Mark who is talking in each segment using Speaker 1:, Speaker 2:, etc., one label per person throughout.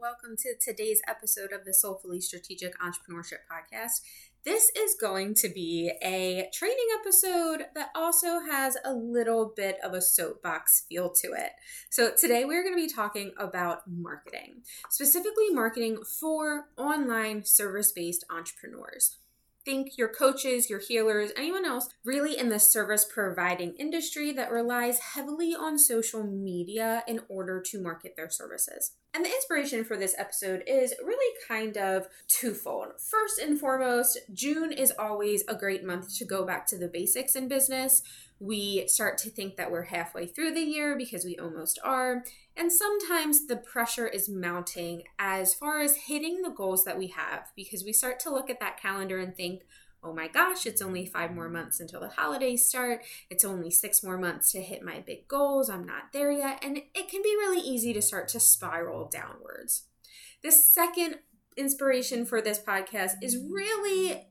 Speaker 1: Welcome to today's episode of the Soulfully Strategic Entrepreneurship Podcast. This is going to be a training episode that also has a little bit of a soapbox feel to it. So, today we're going to be talking about marketing, specifically marketing for online service based entrepreneurs think your coaches, your healers, anyone else really in the service providing industry that relies heavily on social media in order to market their services. And the inspiration for this episode is really kind of twofold. First and foremost, June is always a great month to go back to the basics in business. We start to think that we're halfway through the year because we almost are. And sometimes the pressure is mounting as far as hitting the goals that we have because we start to look at that calendar and think, oh my gosh, it's only five more months until the holidays start. It's only six more months to hit my big goals. I'm not there yet. And it can be really easy to start to spiral downwards. The second inspiration for this podcast is mm-hmm. really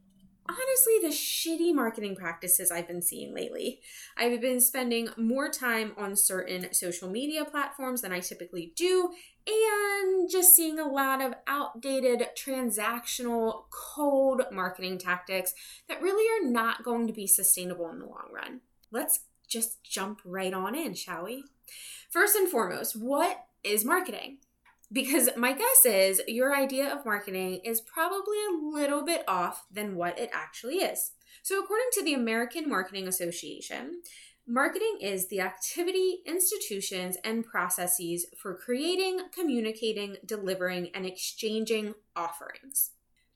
Speaker 1: honestly the shitty marketing practices I've been seeing lately. I've been spending more time on certain social media platforms than I typically do, and just seeing a lot of outdated transactional cold marketing tactics that really are not going to be sustainable in the long run. Let's just jump right on in, shall we? First and foremost, what is marketing? Because my guess is your idea of marketing is probably a little bit off than what it actually is. So, according to the American Marketing Association, marketing is the activity, institutions, and processes for creating, communicating, delivering, and exchanging offerings.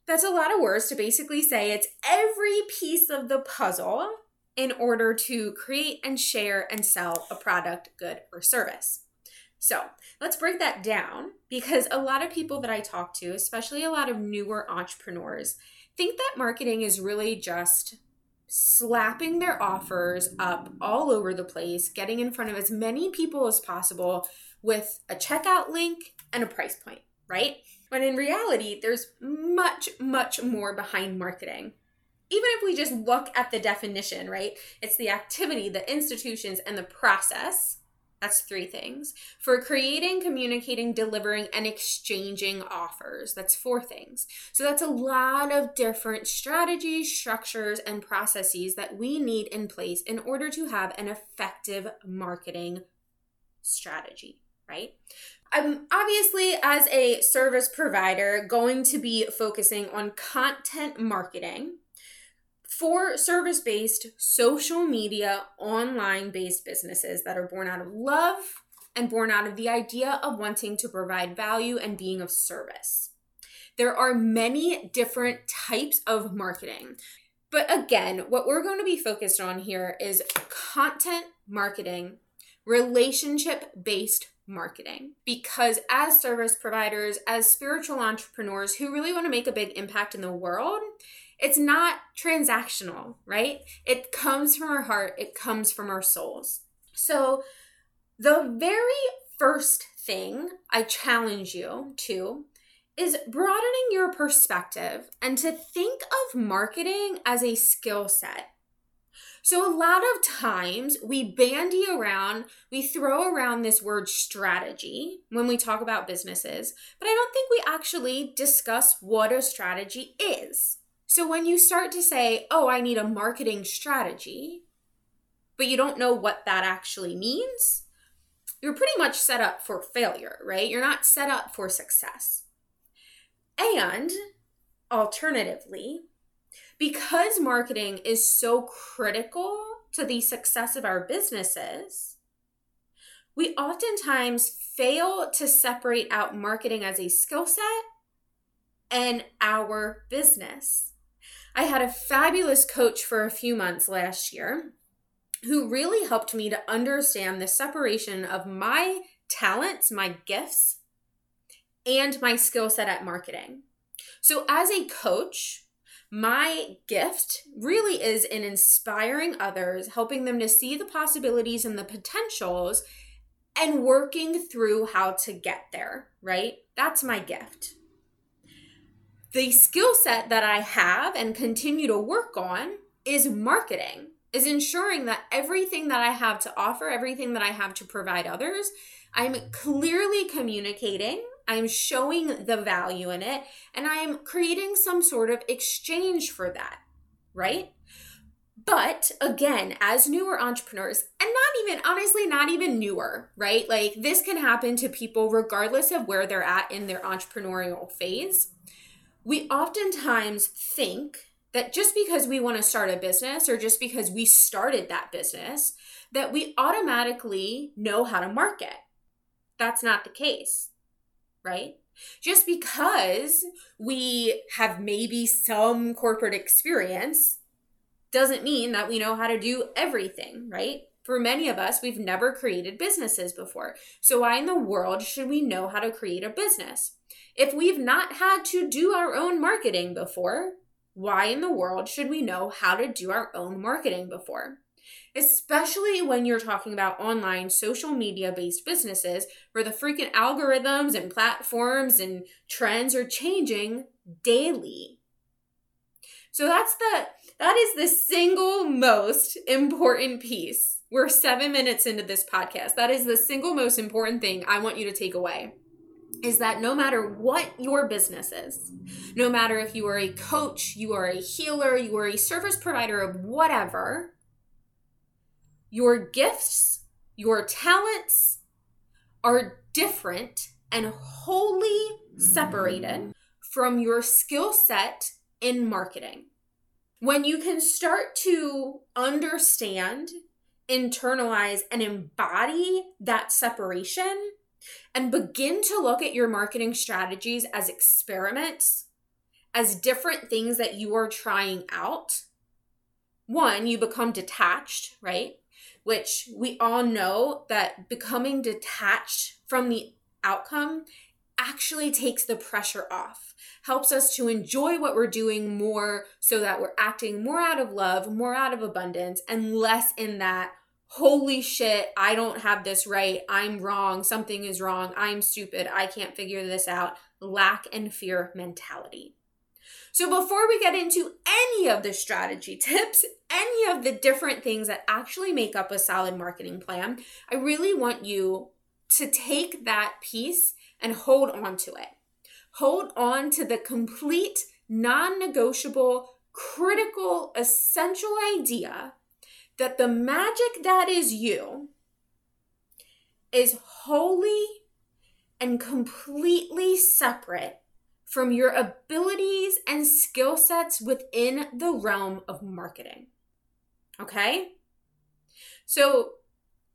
Speaker 1: That's a lot of words to basically say it's every piece of the puzzle in order to create and share and sell a product, good, or service. So let's break that down because a lot of people that I talk to, especially a lot of newer entrepreneurs, think that marketing is really just slapping their offers up all over the place, getting in front of as many people as possible with a checkout link and a price point, right? When in reality, there's much, much more behind marketing. Even if we just look at the definition, right? It's the activity, the institutions, and the process that's three things. For creating, communicating, delivering, and exchanging offers. That's four things. So that's a lot of different strategies, structures, and processes that we need in place in order to have an effective marketing strategy, right? I'm obviously, as a service provider, going to be focusing on content marketing for service based, social media, online based businesses that are born out of love and born out of the idea of wanting to provide value and being of service. There are many different types of marketing. But again, what we're going to be focused on here is content marketing, relationship based marketing. Because as service providers, as spiritual entrepreneurs who really want to make a big impact in the world, it's not transactional, right? It comes from our heart, it comes from our souls. So, the very first thing I challenge you to is broadening your perspective and to think of marketing as a skill set. So, a lot of times we bandy around, we throw around this word strategy when we talk about businesses, but I don't think we actually discuss what a strategy is. So when you start to say, oh, I need a marketing strategy, but you don't know what that actually means, you're pretty much set up for failure, right? You're not set up for success. And alternatively, because marketing is so critical to the success of our businesses, we oftentimes fail to separate out marketing as a skill set and our business. I had a fabulous coach for a few months last year who really helped me to understand the separation of my talents, my gifts, and my skill set at marketing. So, as a coach, my gift really is in inspiring others, helping them to see the possibilities and the potentials, and working through how to get there, right? That's my gift. The skill set that I have and continue to work on is marketing, is ensuring that everything that I have to offer, everything that I have to provide others, I'm clearly communicating, I'm showing the value in it, and I'm creating some sort of exchange for that, right? But again, as newer entrepreneurs, and not even, honestly, not even newer, right? Like this can happen to people regardless of where they're at in their entrepreneurial phase we oftentimes think that just because we want to start a business or just because we started that business, that we automatically know how to market. That's not the case, right? Just because we have maybe some corporate experience doesn't mean that we know how to do everything, right? For many of us, we've never created businesses before. So, why in the world should we know how to create a business? If we've not had to do our own marketing before, why in the world should we know how to do our own marketing before? Especially when you're talking about online social media based businesses where the freaking algorithms and platforms and trends are changing daily. So that's the that is the single most important piece. We're 7 minutes into this podcast. That is the single most important thing I want you to take away is that no matter what your business is, no matter if you are a coach, you are a healer, you are a service provider of whatever, your gifts, your talents are different and wholly separated from your skill set in marketing. When you can start to understand, internalize, and embody that separation, and begin to look at your marketing strategies as experiments, as different things that you are trying out. One, you become detached, right? Which we all know that becoming detached from the outcome actually takes the pressure off, helps us to enjoy what we're doing more so that we're acting more out of love, more out of abundance, and less in that holy shit, I don't have this right. I'm wrong. Something is wrong. I'm stupid. I can't figure this out. Lack and fear mentality. So, before we get into any of the strategy tips, any of the different things that actually make up a solid marketing plan, I really want you to take that piece and hold on to it. Hold on to the complete, non negotiable, critical, essential idea that the magic that is you is wholly and completely separate from your abilities and skill sets within the realm of marketing. Okay? So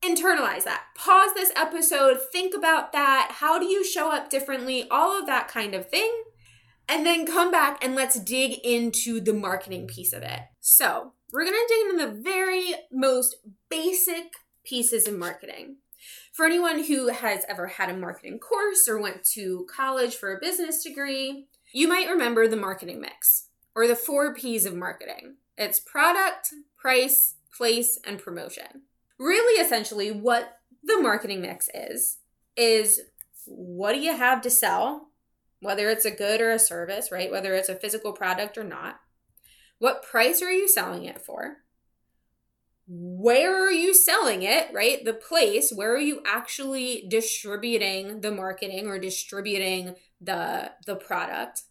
Speaker 1: internalize that. Pause this episode, think about that. How do you show up differently? All of that kind of thing. And then come back and let's dig into the marketing piece of it. So, we're going to dig into the very most basic pieces in marketing. For anyone who has ever had a marketing course or went to college for a business degree, you might remember the marketing mix or the four P's of marketing it's product, price, place, and promotion. Really, essentially, what the marketing mix is, is what do you have to sell, whether it's a good or a service, right? Whether it's a physical product or not. What price are you selling it for? Where are you selling it, right? The place, where are you actually distributing the marketing or distributing the the product?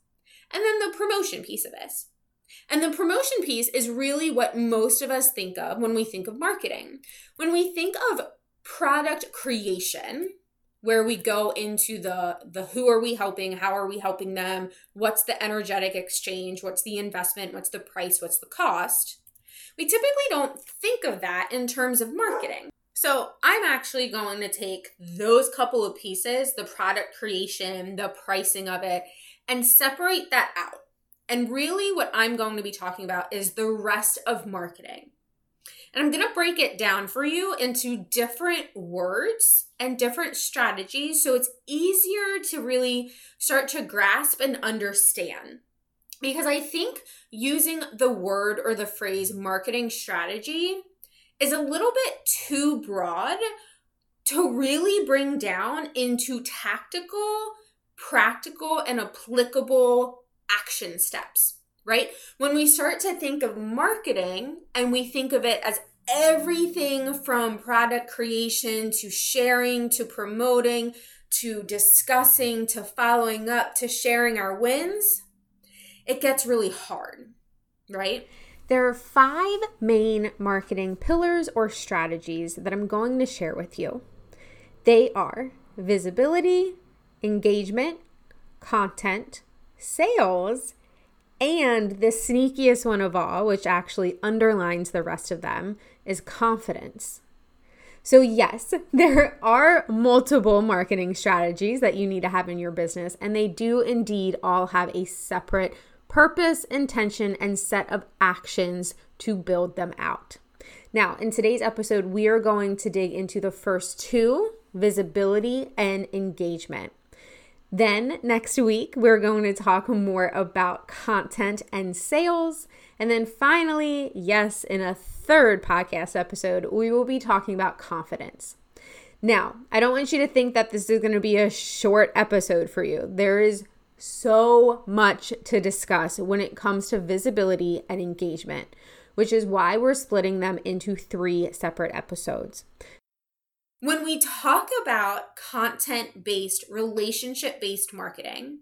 Speaker 1: And then the promotion piece of this. And the promotion piece is really what most of us think of when we think of marketing. When we think of product creation, where we go into the the who are we helping how are we helping them what's the energetic exchange what's the investment what's the price what's the cost we typically don't think of that in terms of marketing. So, I'm actually going to take those couple of pieces, the product creation, the pricing of it, and separate that out. And really, what I'm going to be talking about is the rest of marketing. And I'm going to break it down for you into different words and different strategies so it's easier to really start to grasp and understand. Because I think using the word or the phrase marketing strategy is a little bit too broad to really bring down into tactical, practical, and applicable action steps, right? When we start to think of marketing and we think of it as everything from product creation to sharing to promoting to discussing to following up to sharing our wins, it gets really hard, right?
Speaker 2: There are five main marketing pillars or strategies that I'm going to share with you. They are visibility, engagement, content, sales, and the sneakiest one of all, which actually underlines the rest of them, is confidence. So, yes, there are multiple marketing strategies that you need to have in your business, and they do indeed all have a separate purpose, intention, and set of actions to build them out. Now, in today's episode, we are going to dig into the first two visibility and engagement. Then next week, we're going to talk more about content and sales. And then finally, yes, in a third podcast episode, we will be talking about confidence. Now, I don't want you to think that this is going to be a short episode for you. There is so much to discuss when it comes to visibility and engagement, which is why we're splitting them into three separate episodes.
Speaker 1: When we talk about content based, relationship based marketing,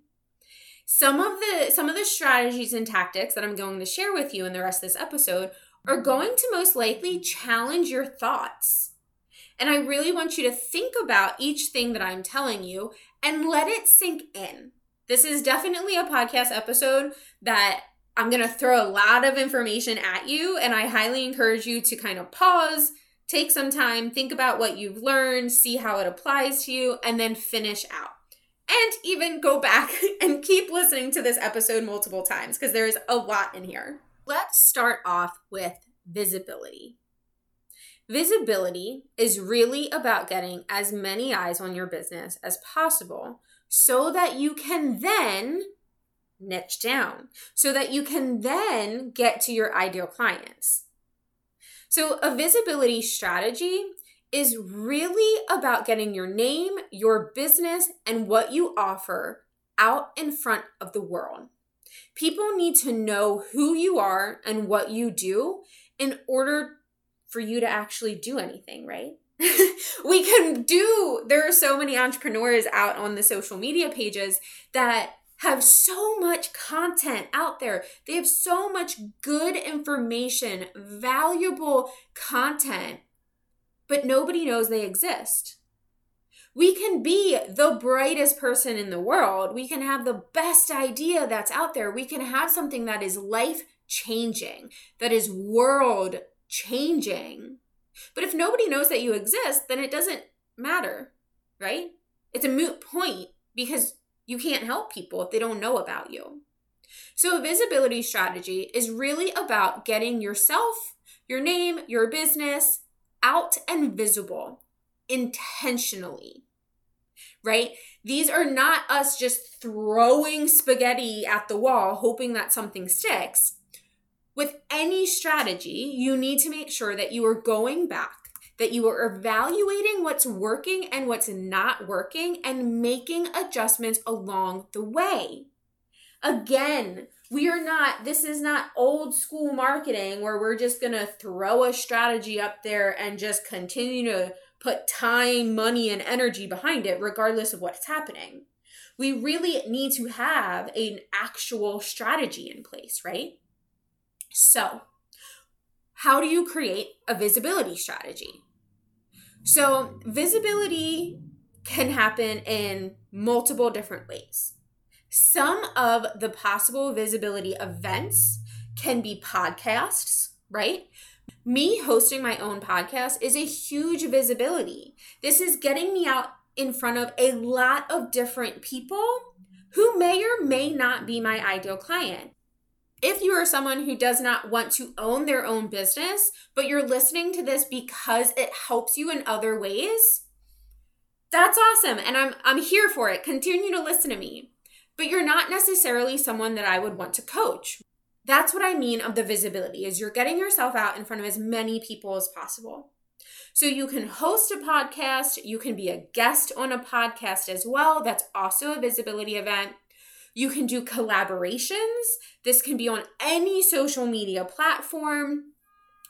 Speaker 1: some of the some of the strategies and tactics that I'm going to share with you in the rest of this episode are going to most likely challenge your thoughts. And I really want you to think about each thing that I'm telling you and let it sink in. This is definitely a podcast episode that I'm going to throw a lot of information at you, and I highly encourage you to kind of pause, take some time, think about what you've learned, see how it applies to you, and then finish out. And even go back and keep listening to this episode multiple times because there's a lot in here. Let's start off with visibility. Visibility is really about getting as many eyes on your business as possible so that you can then niche down, so that you can then get to your ideal clients. So, a visibility strategy is really about getting your name, your business, and what you offer out in front of the world. People need to know who you are and what you do in order for you to actually do anything, right? we can do there are so many entrepreneurs out on the social media pages that have so much content out there. They have so much good information, valuable content, but nobody knows they exist. We can be the brightest person in the world. We can have the best idea that's out there. We can have something that is life changing, that is world changing but if nobody knows that you exist, then it doesn't matter, right? It's a moot point because you can't help people if they don't know about you. So, a visibility strategy is really about getting yourself, your name, your business out and visible intentionally, right? These are not us just throwing spaghetti at the wall, hoping that something sticks. With any strategy, you need to make sure that you are going back, that you are evaluating what's working and what's not working, and making adjustments along the way. Again, we are not, this is not old school marketing where we're just gonna throw a strategy up there and just continue to put time, money, and energy behind it, regardless of what's happening. We really need to have an actual strategy in place, right? So, how do you create a visibility strategy? So, visibility can happen in multiple different ways. Some of the possible visibility events can be podcasts, right? Me hosting my own podcast is a huge visibility. This is getting me out in front of a lot of different people who may or may not be my ideal client. If you are someone who does not want to own their own business, but you're listening to this because it helps you in other ways, that's awesome and I'm I'm here for it. Continue to listen to me. But you're not necessarily someone that I would want to coach. That's what I mean of the visibility is you're getting yourself out in front of as many people as possible. So you can host a podcast, you can be a guest on a podcast as well. That's also a visibility event. You can do collaborations. This can be on any social media platform.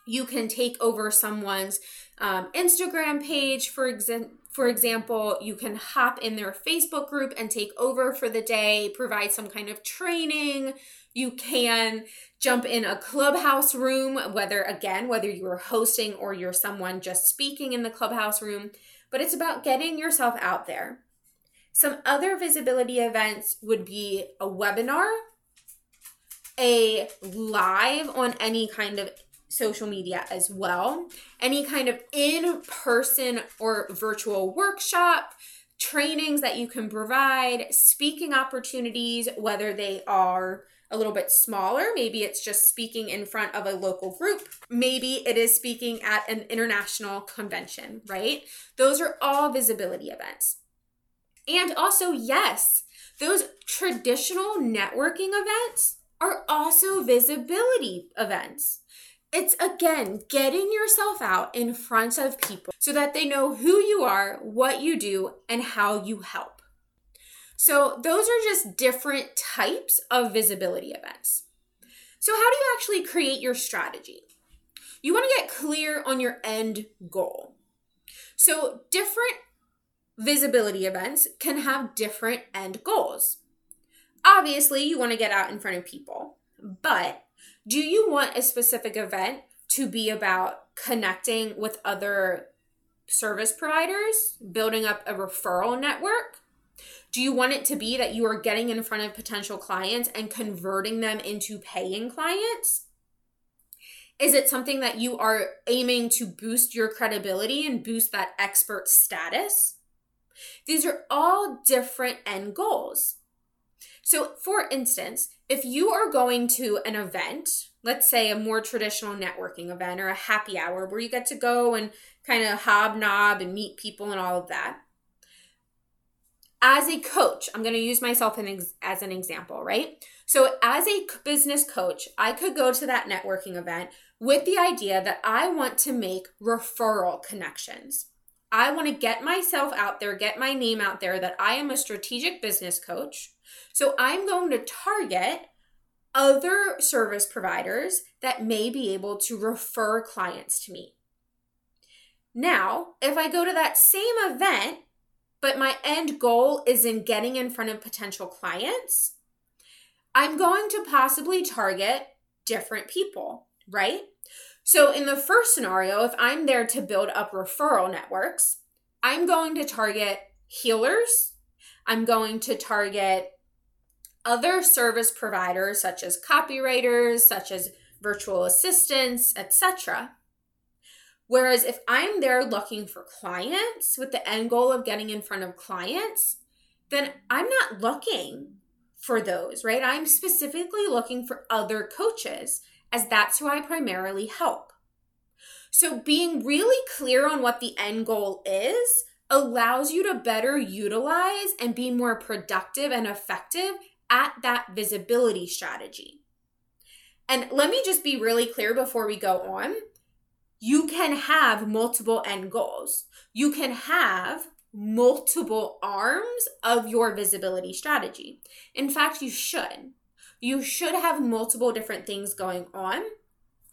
Speaker 1: You can take over someone's um, Instagram page, for example. For example, you can hop in their Facebook group and take over for the day, provide some kind of training. You can jump in a clubhouse room, whether again, whether you're hosting or you're someone just speaking in the clubhouse room, but it's about getting yourself out there. Some other visibility events would be a webinar, a live on any kind of social media as well. Any kind of in person or virtual workshop, trainings that you can provide, speaking opportunities, whether they are a little bit smaller. Maybe it's just speaking in front of a local group. Maybe it is speaking at an international convention, right? Those are all visibility events. And also, yes, those traditional networking events are also visibility events. It's again getting yourself out in front of people so that they know who you are, what you do, and how you help. So, those are just different types of visibility events. So, how do you actually create your strategy? You want to get clear on your end goal. So, different visibility events can have different end goals. Obviously, you want to get out in front of people, but do you want a specific event to be about connecting with other service providers, building up a referral network? Do you want it to be that you are getting in front of potential clients and converting them into paying clients? Is it something that you are aiming to boost your credibility and boost that expert status? These are all different end goals. So, for instance, if you are going to an event, let's say a more traditional networking event or a happy hour where you get to go and kind of hobnob and meet people and all of that. As a coach, I'm going to use myself as an example, right? So, as a business coach, I could go to that networking event with the idea that I want to make referral connections. I want to get myself out there, get my name out there that I am a strategic business coach so I'm going to target other service providers that may be able to refer clients to me. Now, if I go to that same event, but my end goal is in getting in front of potential clients, I'm going to possibly target different people, right? So, in the first scenario, if I'm there to build up referral networks, I'm going to target healers, I'm going to target other service providers such as copywriters, such as virtual assistants, etc. Whereas if I'm there looking for clients with the end goal of getting in front of clients, then I'm not looking for those, right? I'm specifically looking for other coaches as that's who I primarily help. So being really clear on what the end goal is allows you to better utilize and be more productive and effective at that visibility strategy. And let me just be really clear before we go on. You can have multiple end goals. You can have multiple arms of your visibility strategy. In fact, you should. You should have multiple different things going on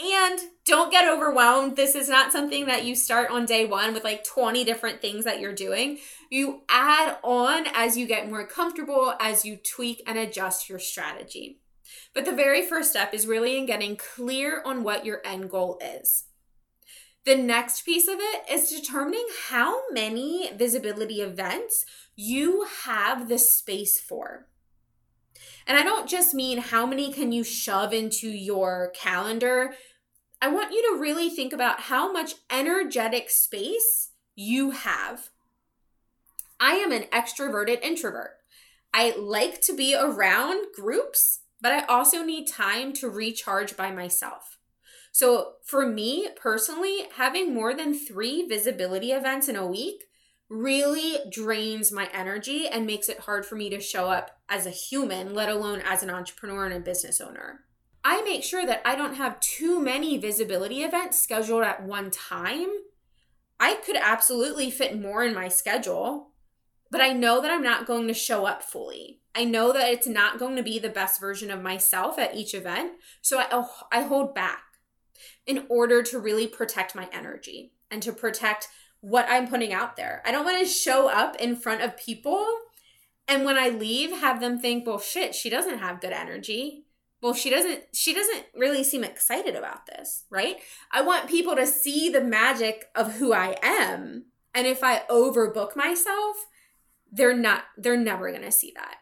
Speaker 1: and don't get overwhelmed. This is not something that you start on day one with like 20 different things that you're doing. You add on as you get more comfortable, as you tweak and adjust your strategy. But the very first step is really in getting clear on what your end goal is. The next piece of it is determining how many visibility events you have the space for. And I don't just mean how many can you shove into your calendar I want you to really think about how much energetic space you have. I am an extroverted introvert. I like to be around groups, but I also need time to recharge by myself. So, for me personally, having more than three visibility events in a week really drains my energy and makes it hard for me to show up as a human, let alone as an entrepreneur and a business owner. I make sure that I don't have too many visibility events scheduled at one time. I could absolutely fit more in my schedule, but I know that I'm not going to show up fully. I know that it's not going to be the best version of myself at each event. So I, oh, I hold back in order to really protect my energy and to protect what I'm putting out there. I don't want to show up in front of people and when I leave have them think, "Well, shit, she doesn't have good energy." Well, she doesn't she doesn't really seem excited about this, right? I want people to see the magic of who I am. And if I overbook myself, they're not they're never going to see that.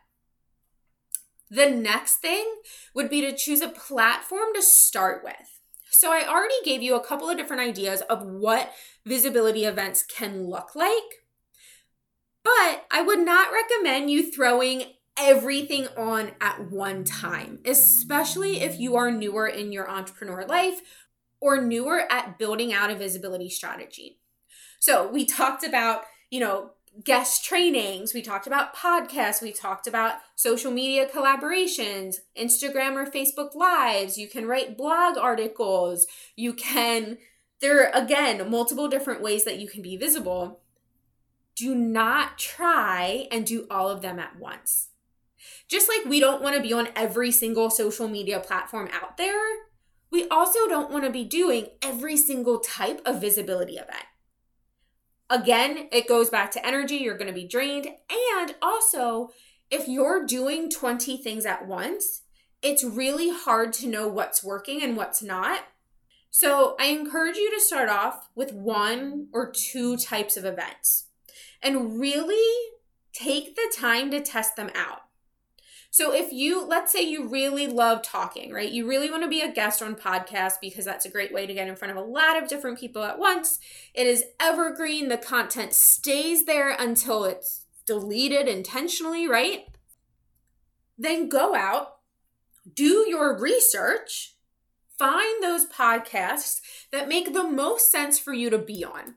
Speaker 1: The next thing would be to choose a platform to start with. So I already gave you a couple of different ideas of what visibility events can look like. But I would not recommend you throwing everything on at one time, especially if you are newer in your entrepreneur life or newer at building out a visibility strategy. So, we talked about, you know, guest trainings, we talked about podcasts, we talked about social media collaborations, Instagram or Facebook lives, you can write blog articles, you can there are again multiple different ways that you can be visible. Do not try and do all of them at once. Just like we don't want to be on every single social media platform out there, we also don't want to be doing every single type of visibility event. Again, it goes back to energy, you're going to be drained. And also, if you're doing 20 things at once, it's really hard to know what's working and what's not. So, I encourage you to start off with one or two types of events and really take the time to test them out. So if you, let's say you really love talking, right? You really want to be a guest on podcast because that's a great way to get in front of a lot of different people at once. It is evergreen. The content stays there until it's deleted intentionally, right? Then go out, do your research, find those podcasts that make the most sense for you to be on.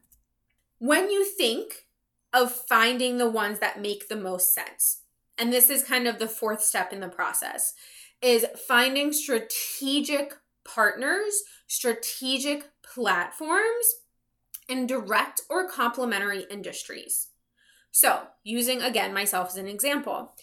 Speaker 1: When you think of finding the ones that make the most sense, and this is kind of the fourth step in the process is finding strategic partners, strategic platforms in direct or complementary industries. So, using again myself as an example,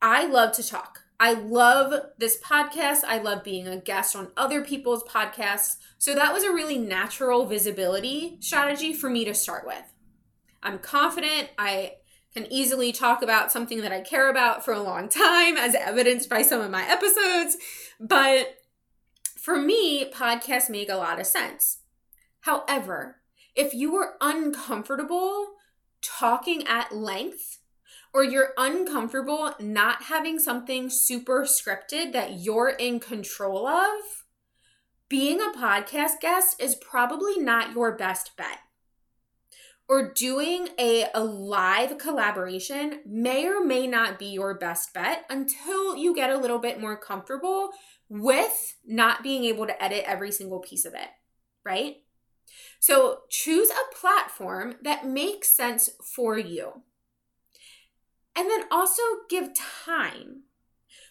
Speaker 1: I love to talk. I love this podcast. I love being a guest on other people's podcasts. So, that was a really natural visibility strategy for me to start with. I'm confident. I can easily talk about something that I care about for a long time, as evidenced by some of my episodes. But for me, podcasts make a lot of sense. However, if you are uncomfortable talking at length, or you're uncomfortable not having something super scripted that you're in control of, being a podcast guest is probably not your best bet or doing a, a live collaboration may or may not be your best bet until you get a little bit more comfortable with not being able to edit every single piece of it, right? So choose a platform that makes sense for you. And then also give time.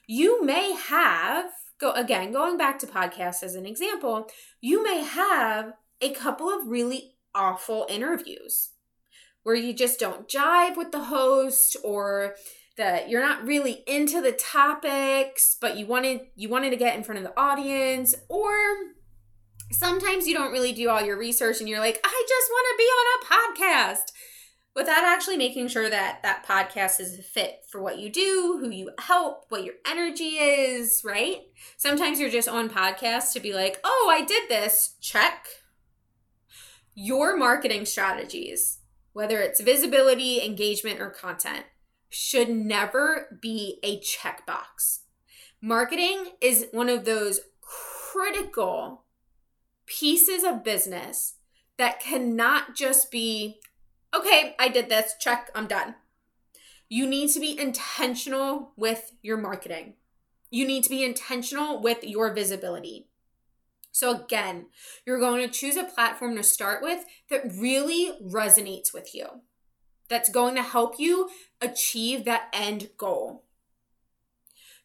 Speaker 1: You may have, go again, going back to podcasts as an example, you may have a couple of really awful interviews where you just don't jive with the host or that you're not really into the topics but you wanted you wanted to get in front of the audience or sometimes you don't really do all your research and you're like I just want to be on a podcast without actually making sure that that podcast is a fit for what you do, who you help, what your energy is, right? Sometimes you're just on podcasts to be like, "Oh, I did this. Check." Your marketing strategies, whether it's visibility, engagement, or content, should never be a checkbox. Marketing is one of those critical pieces of business that cannot just be, okay, I did this, check, I'm done. You need to be intentional with your marketing. You need to be intentional with your visibility. So, again, you're going to choose a platform to start with that really resonates with you, that's going to help you achieve that end goal.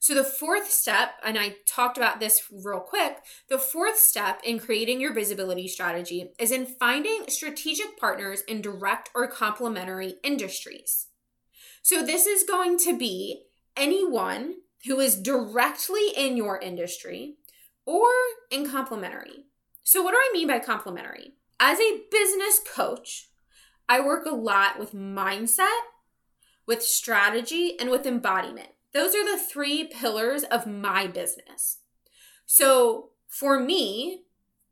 Speaker 1: So, the fourth step, and I talked about this real quick, the fourth step in creating your visibility strategy is in finding strategic partners in direct or complementary industries. So, this is going to be anyone who is directly in your industry or in complementary. So, what do I mean by complementary? As a business coach, I work a lot with mindset, with strategy, and with embodiment. Those are the three pillars of my business. So for me,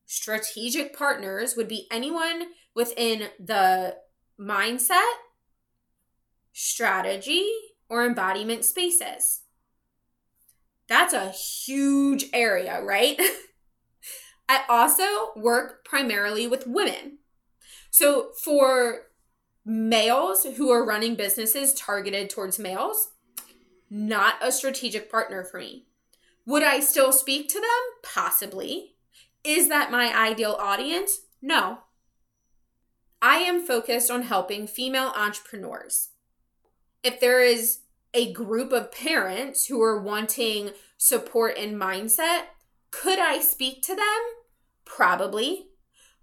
Speaker 1: strategic partners would be anyone within the mindset, strategy, or embodiment spaces. That's a huge area, right? I also work primarily with women. So for males who are running businesses targeted towards males, not a strategic partner for me. Would I still speak to them? Possibly. Is that my ideal audience? No. I am focused on helping female entrepreneurs. If there is a group of parents who are wanting support and mindset, could I speak to them? Probably.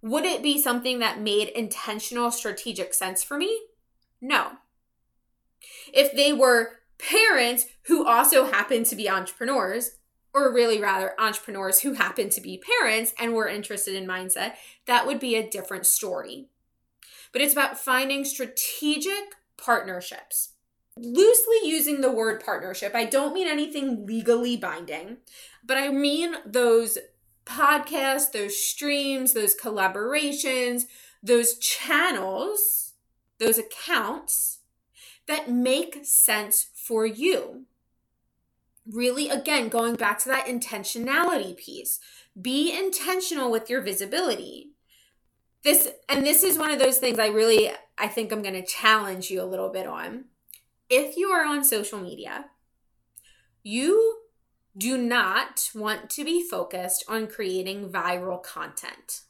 Speaker 1: Would it be something that made intentional strategic sense for me? No. If they were parents who also happen to be entrepreneurs, or really rather entrepreneurs who happen to be parents and were interested in mindset, that would be a different story. But it's about finding strategic partnerships. Loosely using the word partnership, I don't mean anything legally binding, but I mean those podcasts, those streams, those collaborations, those channels, those accounts that make sense for you. Really, again, going back to that intentionality piece, be intentional with your visibility. This, and this is one of those things I really, I think I'm going to challenge you a little bit on. If you are on social media, you do not want to be focused on creating viral content.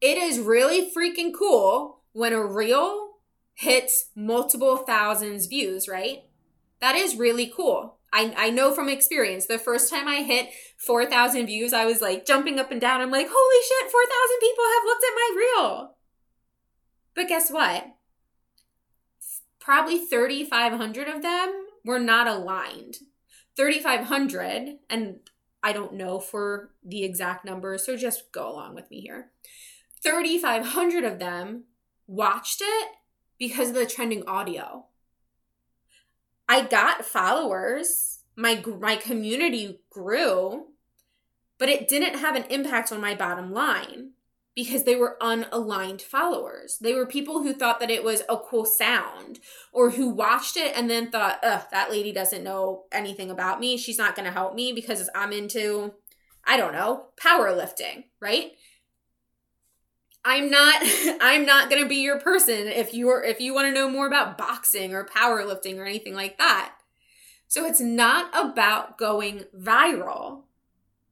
Speaker 1: It is really freaking cool when a reel hits multiple thousands views, right? That is really cool. I, I know from experience, the first time I hit 4,000 views, I was like jumping up and down. I'm like, holy shit, 4,000 people have looked at my reel. But guess what? Probably 3,500 of them were not aligned. 3,500, and I don't know for the exact number, so just go along with me here. 3,500 of them watched it because of the trending audio. I got followers, my my community grew, but it didn't have an impact on my bottom line because they were unaligned followers. They were people who thought that it was a cool sound or who watched it and then thought, ugh, that lady doesn't know anything about me. She's not going to help me because I'm into, I don't know, powerlifting, right? I'm not I'm not going to be your person if you're if you want to know more about boxing or powerlifting or anything like that. So it's not about going viral.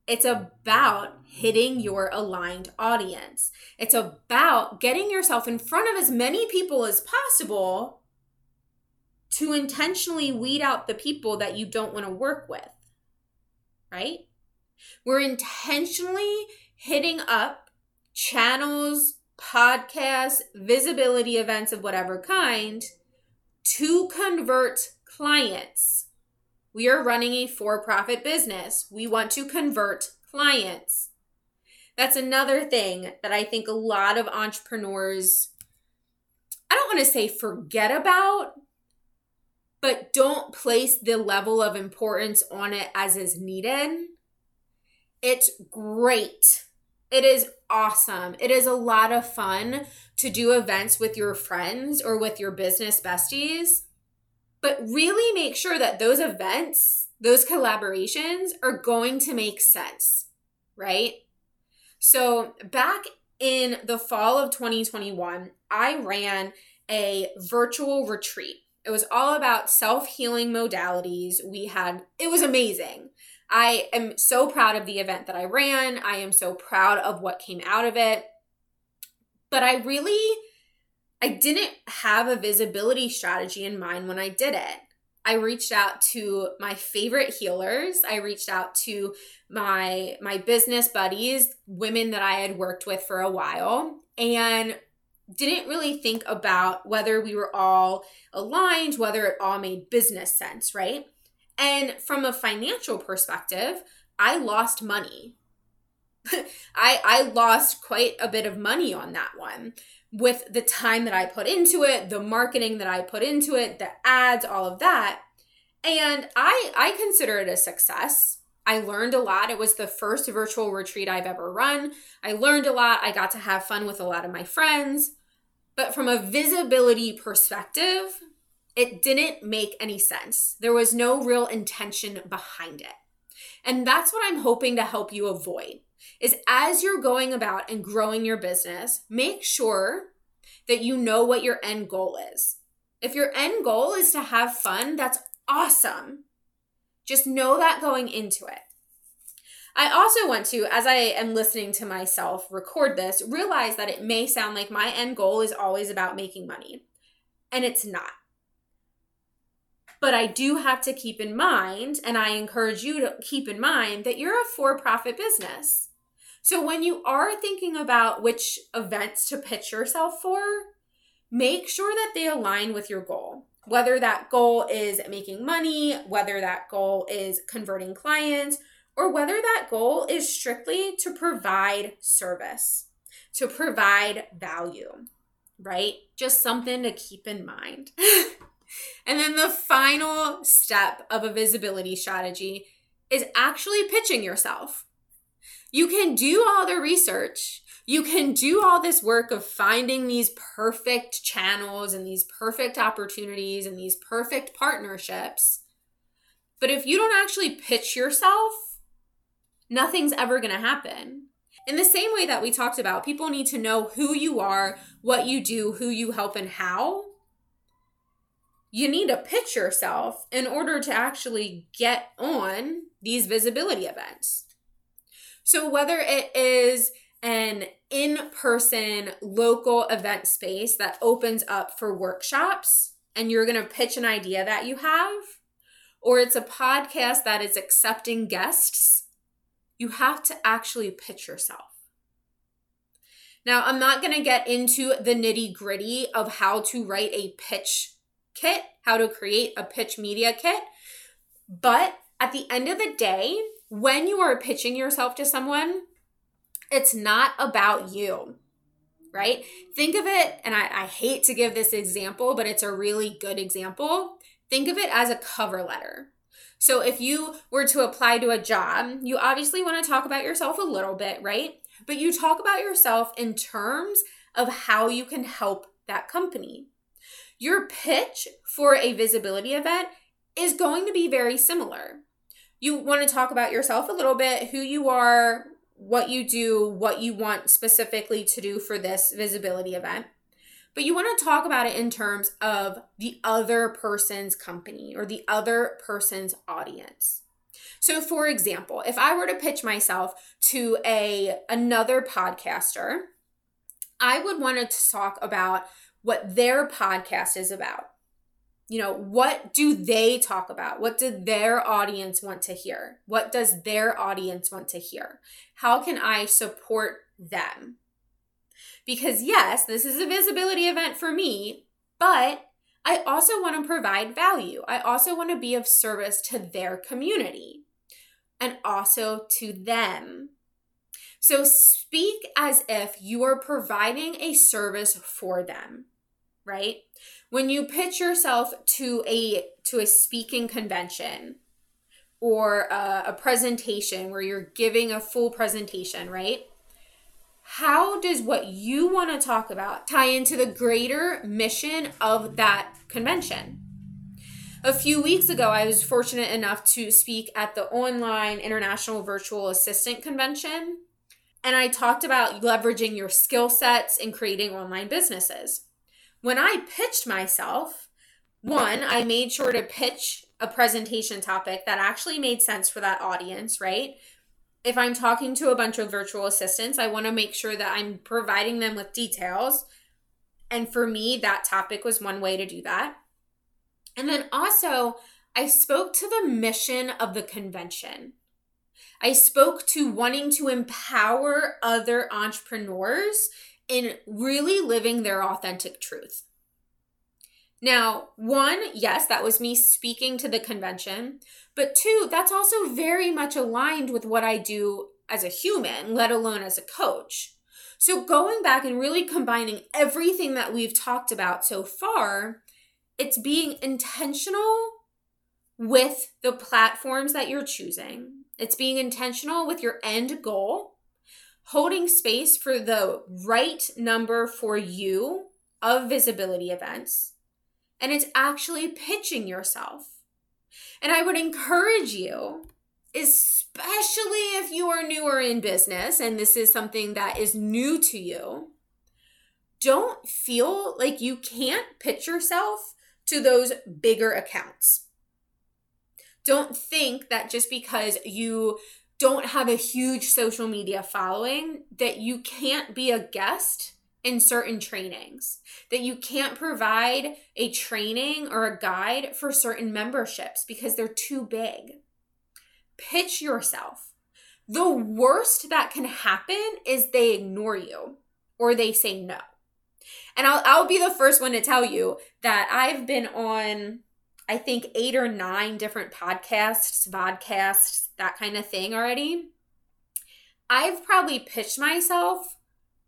Speaker 1: It's about hitting your aligned audience. It's about getting yourself in front of as many people as possible to intentionally weed out the people that you don't want to work with. Right? We're intentionally hitting up channels, podcasts, visibility events of whatever kind to convert clients. We are running a for profit business. We want to convert clients. That's another thing that I think a lot of entrepreneurs, I don't want to say forget about, but don't place the level of importance on it as is needed. It's great it is awesome. It is a lot of fun to do events with your friends or with your business besties. But really make sure that those events, those collaborations are going to make sense, right? So, back in the fall of 2021, I ran a virtual retreat. It was all about self healing modalities. We had, it was amazing. I am so proud of the event that I ran. I am so proud of what came out of it. But I really, I didn't have a visibility strategy in mind when I did it. I reached out to my favorite healers. I reached out to my my business buddies, women that I had worked with for a while, and didn't really think about whether we were all aligned, whether it all made business sense, right? And from a financial perspective, I lost money. I I lost quite a bit of money on that one with the time that I put into it, the marketing that I put into it, the ads, all of that. And I I consider it a success. I learned a lot. It was the first virtual retreat I've ever run. I learned a lot. I got to have fun with a lot of my friends. But from a visibility perspective, it didn't make any sense. There was no real intention behind it. And that's what I'm hoping to help you avoid is as you're going about and growing your business, make sure that you know what your end goal is. If your end goal is to have fun, that's awesome. Just know that going into it. I also want to, as I am listening to myself record this, realize that it may sound like my end goal is always about making money, and it's not. But I do have to keep in mind, and I encourage you to keep in mind, that you're a for profit business. So when you are thinking about which events to pitch yourself for, make sure that they align with your goal. Whether that goal is making money, whether that goal is converting clients, or whether that goal is strictly to provide service, to provide value, right? Just something to keep in mind. and then the final step of a visibility strategy is actually pitching yourself. You can do all the research. You can do all this work of finding these perfect channels and these perfect opportunities and these perfect partnerships. But if you don't actually pitch yourself, nothing's ever going to happen. In the same way that we talked about, people need to know who you are, what you do, who you help, and how. You need to pitch yourself in order to actually get on these visibility events. So, whether it is an in person local event space that opens up for workshops and you're going to pitch an idea that you have, or it's a podcast that is accepting guests, you have to actually pitch yourself. Now, I'm not going to get into the nitty gritty of how to write a pitch kit, how to create a pitch media kit, but at the end of the day, when you are pitching yourself to someone, it's not about you, right? Think of it, and I, I, hate to give this example, but it's a really good example. Think of it as a cover letter. So if you were to apply to a job, you obviously want to talk about yourself a little bit, right? But you talk about yourself in terms of how you can help that company. Your pitch for a visibility event is going to be very similar you want to talk about yourself a little bit, who you are, what you do, what you want specifically to do for this visibility event. But you want to talk about it in terms of the other person's company or the other person's audience. So for example, if I were to pitch myself to a another podcaster, I would want to talk about what their podcast is about you know, what do they talk about? What do their audience want to hear? What does their audience want to hear? How can I support them? Because, yes, this is a visibility event for me, but I also want to provide value. I also want to be of service to their community and also to them. So, speak as if you are providing a service for them, right? when you pitch yourself to a to a speaking convention or a, a presentation where you're giving a full presentation, right? How does what you want to talk about tie into the greater mission of that convention? A few weeks ago, I was fortunate enough to speak at the online International Virtual Assistant Convention. And I talked about leveraging your skill sets in creating online businesses. When I pitched myself, one, I made sure to pitch a presentation topic that actually made sense for that audience, right? If I'm talking to a bunch of virtual assistants, I want to make sure that I'm providing them with details. And for me, that topic was one way to do that. And then also, I spoke to the mission of the convention. I spoke to wanting to empower other entrepreneurs in really living their authentic truth. Now, one, yes, that was me speaking to the convention. But two, that's also very much aligned with what I do as a human, let alone as a coach. So, going back and really combining everything that we've talked about so far, it's being intentional with the platforms that you're choosing, it's being intentional with your end goal, holding space for the right number for you of visibility events and it's actually pitching yourself. And I would encourage you, especially if you are newer in business and this is something that is new to you, don't feel like you can't pitch yourself to those bigger accounts. Don't think that just because you don't have a huge social media following that you can't be a guest in certain trainings, that you can't provide a training or a guide for certain memberships because they're too big. Pitch yourself. The worst that can happen is they ignore you or they say no. And I'll, I'll be the first one to tell you that I've been on, I think, eight or nine different podcasts, vodcasts, that kind of thing already. I've probably pitched myself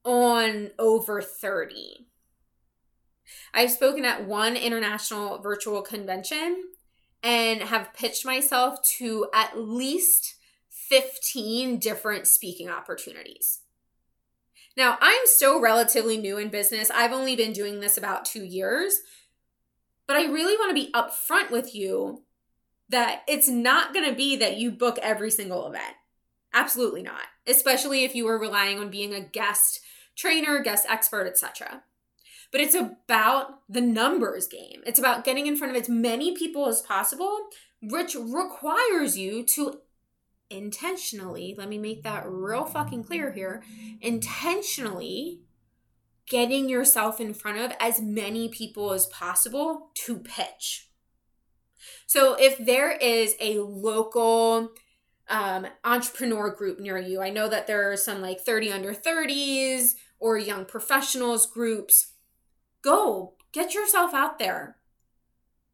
Speaker 1: on over 30. I've spoken at one international virtual convention and have pitched myself to at least 15 different speaking opportunities. Now, I'm still relatively new in business. I've only been doing this about two years, but I really want to be upfront with you that it's not going to be that you book every single event. Absolutely not, especially if you are relying on being a guest trainer, guest expert, etc. But it's about the numbers game. It's about getting in front of as many people as possible, which requires you to intentionally, let me make that real fucking clear here, intentionally getting yourself in front of as many people as possible to pitch. So if there is a local um, entrepreneur group near you. I know that there are some like 30 under 30s or young professionals groups. Go get yourself out there.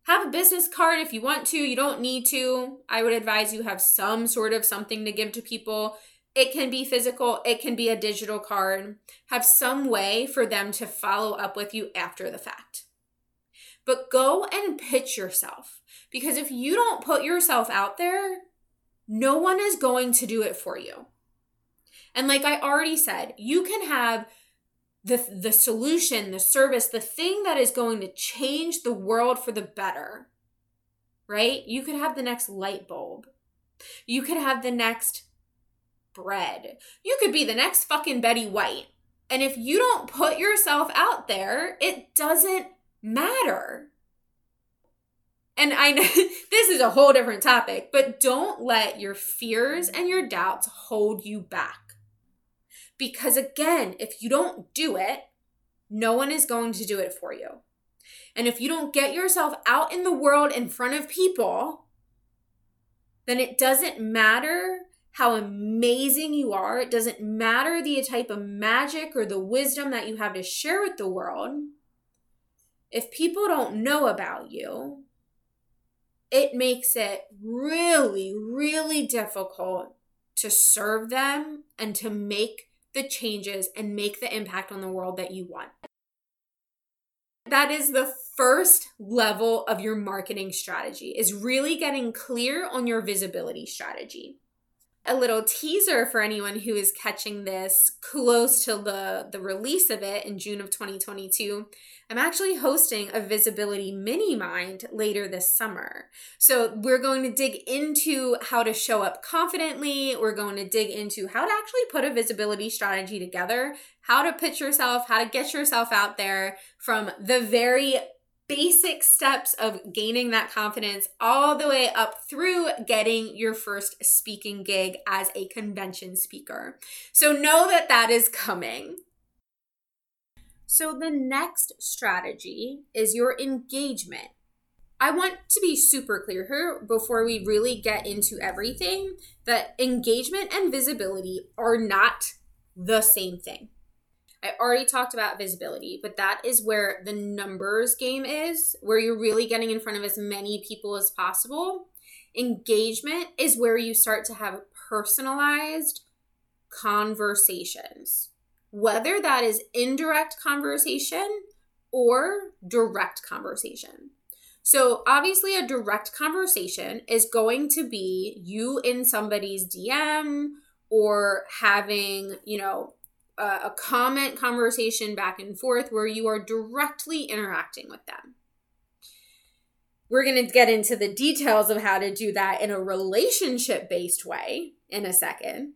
Speaker 1: Have a business card if you want to, you don't need to. I would advise you have some sort of something to give to people. It can be physical, it can be a digital card. Have some way for them to follow up with you after the fact. But go and pitch yourself because if you don't put yourself out there, no one is going to do it for you. And like I already said, you can have the the solution, the service, the thing that is going to change the world for the better. Right? You could have the next light bulb. You could have the next bread. You could be the next fucking Betty White. And if you don't put yourself out there, it doesn't matter and I know this is a whole different topic, but don't let your fears and your doubts hold you back. Because again, if you don't do it, no one is going to do it for you. And if you don't get yourself out in the world in front of people, then it doesn't matter how amazing you are. It doesn't matter the type of magic or the wisdom that you have to share with the world. If people don't know about you, it makes it really, really difficult to serve them and to make the changes and make the impact on the world that you want. That is the first level of your marketing strategy is really getting clear on your visibility strategy. A little teaser for anyone who is catching this close to the, the release of it in June of 2022. I'm actually hosting a visibility mini mind later this summer. So, we're going to dig into how to show up confidently. We're going to dig into how to actually put a visibility strategy together, how to pitch yourself, how to get yourself out there from the very basic steps of gaining that confidence all the way up through getting your first speaking gig as a convention speaker. So know that that is coming. So the next strategy is your engagement. I want to be super clear here before we really get into everything that engagement and visibility are not the same thing. I already talked about visibility, but that is where the numbers game is, where you're really getting in front of as many people as possible. Engagement is where you start to have personalized conversations, whether that is indirect conversation or direct conversation. So, obviously, a direct conversation is going to be you in somebody's DM or having, you know, a, comment conversation back and forth where you are directly interacting with them. We're going to get into the details of how to do that in a relationship based way in a second.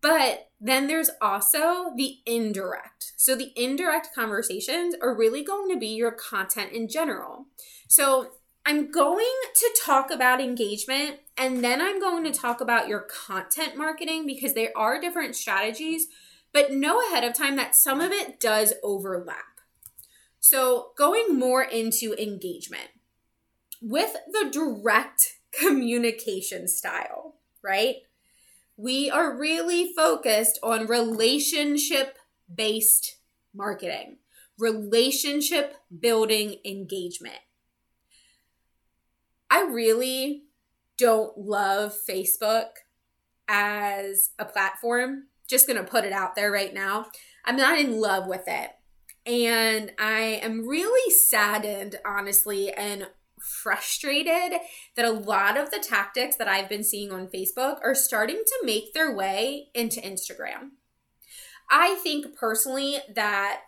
Speaker 1: But then there's also the indirect. So the indirect conversations are really going to be your content in general. So I'm going to talk about engagement and then I'm going to talk about your content marketing because there are different strategies but know ahead of time that some of it does overlap. So, going more into engagement with the direct communication style, right? We are really focused on relationship based marketing, relationship building engagement. I really don't love Facebook as a platform just going to put it out there right now. I'm not in love with it. And I am really saddened, honestly, and frustrated that a lot of the tactics that I've been seeing on Facebook are starting to make their way into Instagram. I think personally that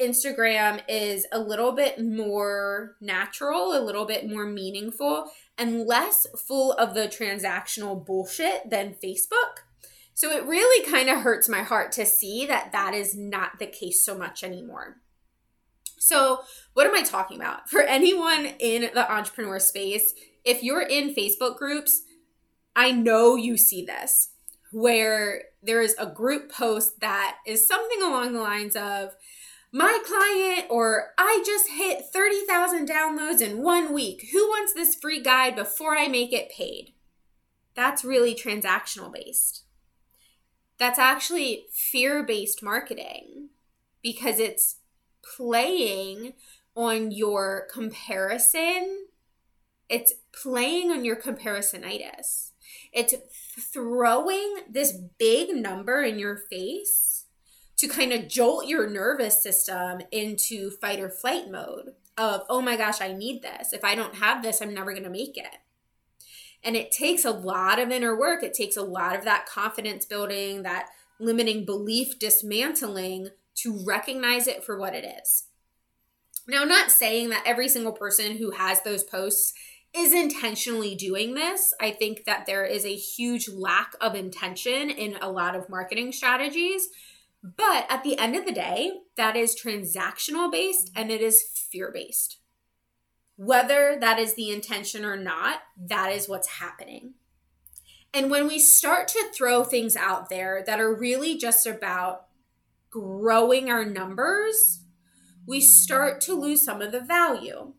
Speaker 1: Instagram is a little bit more natural, a little bit more meaningful, and less full of the transactional bullshit than Facebook. So it really kind of hurts my heart to see that that is not the case so much anymore. So, what am I talking about? For anyone in the entrepreneur space, if you're in Facebook groups, I know you see this where there is a group post that is something along the lines of, my client or I just hit 30,000 downloads in one week. Who wants this free guide before I make it paid? That's really transactional based that's actually fear based marketing because it's playing on your comparison. It's playing on your comparisonitis. It's throwing this big number in your face to kind of jolt your nervous system into fight or flight mode of, oh my gosh, I need this. If I don't have this, I'm never going to make it. And it takes a lot of inner work. It takes a lot of that confidence building, that limiting belief dismantling to recognize it for what it is. Now, I'm not saying that every single person who has those posts is intentionally doing this. I think that there is a huge lack of intention in a lot of marketing strategies. But at the end of the day, that is transactional based and it is fear based. Whether that is the intention or not, that is what's happening. And when we start to throw things out there that are really just about growing our numbers, we start to lose some of the value.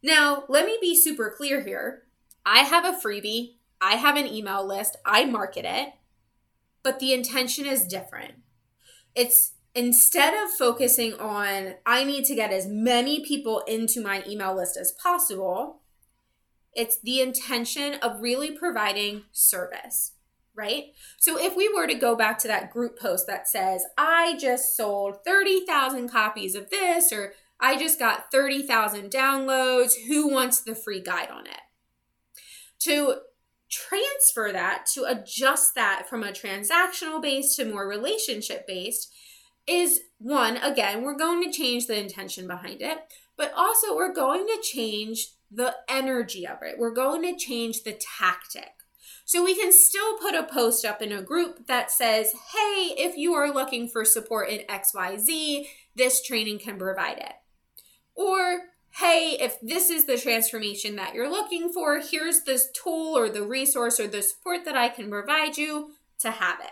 Speaker 1: Now, let me be super clear here. I have a freebie, I have an email list, I market it, but the intention is different. It's instead of focusing on, I need to get as many people into my email list as possible, it's the intention of really providing service, right? So if we were to go back to that group post that says, I just sold 30,000 copies of this, or I just got 30,000 downloads, who wants the free guide on it? To transfer that to adjust that from a transactional base to more relationship based is one, again, we're going to change the intention behind it, but also we're going to change the energy of it. We're going to change the tactic. So we can still put a post up in a group that says, hey, if you are looking for support in XYZ, this training can provide it. Or, hey, if this is the transformation that you're looking for, here's this tool or the resource or the support that I can provide you to have it.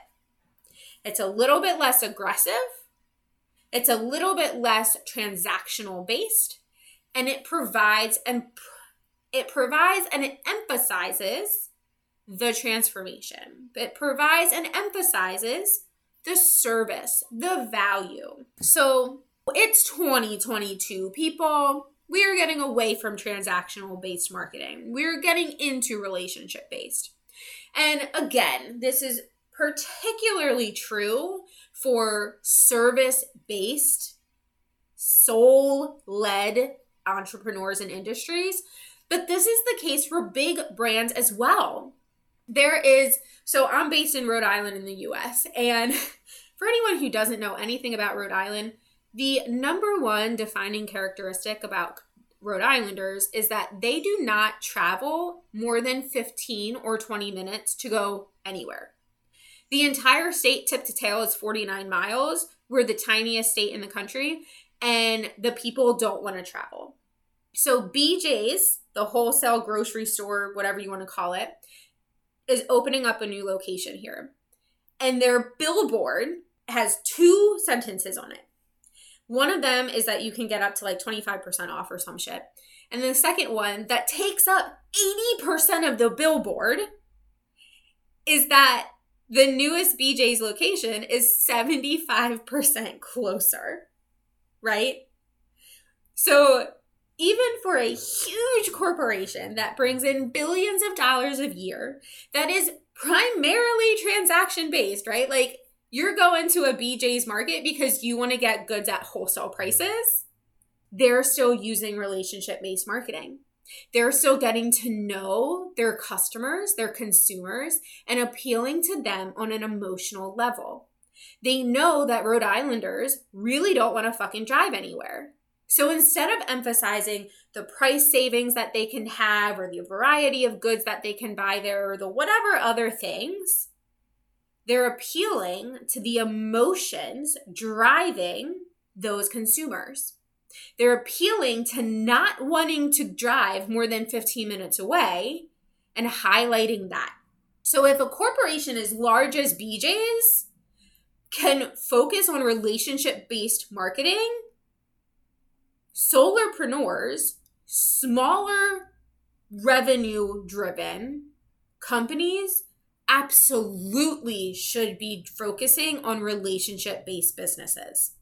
Speaker 1: It's a little bit less aggressive, it's a little bit less transactional based, and it provides and it provides and it emphasizes the transformation. It provides and emphasizes the service, the value. So it's 2022, people. We are getting away from transactional based marketing. We're getting into relationship based. And again, this is particularly true for service based, soul led entrepreneurs and industries. But this is the case for big brands as well there is so I'm based in Rhode Island in the US and for anyone who doesn't know anything about Rhode Island, the number one defining characteristic about Rhode Islanders is that they do not travel more than 15 or 20 minutes to go anywhere. The entire state, tip to tail, is 49 miles. We're the tiniest state in the country, and the people don't want to travel. So, BJ's, the wholesale grocery store, whatever you want to call it, is opening up a new location here. And their billboard has two sentences on it. One of them is that you can get up to like 25% off or some shit. And the second one that takes up 80% of the billboard is that the newest BJ's location is 75% closer, right? So even for a huge corporation that brings in billions of dollars a year, that is primarily transaction based, right? Like you're going to a BJ's market because you want to get goods at wholesale prices. They're still using relationship based marketing. They're still getting to know their customers, their consumers, and appealing to them on an emotional level. They know that Rhode Islanders really don't want to fucking drive anywhere. So instead of emphasizing the price savings that they can have or the variety of goods that they can buy there or the whatever other things, they're appealing to the emotions driving those consumers. They're appealing to not wanting to drive more than 15 minutes away and highlighting that. So if a corporation as large as BJ's can focus on relationship based marketing, solopreneurs, smaller revenue driven companies absolutely should be focusing on relationship based businesses.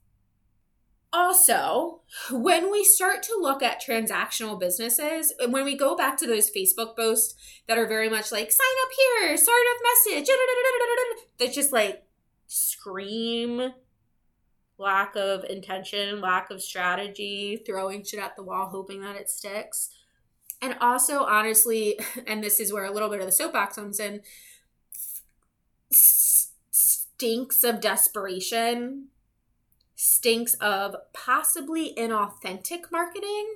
Speaker 1: Also, when we start to look at transactional businesses, when we go back to those Facebook posts that are very much like, sign up here, start a message, that just like scream lack of intention, lack of strategy, throwing shit at the wall, hoping that it sticks. And also, honestly, and this is where a little bit of the soapbox comes in stinks of desperation, stinks of possibly inauthentic marketing.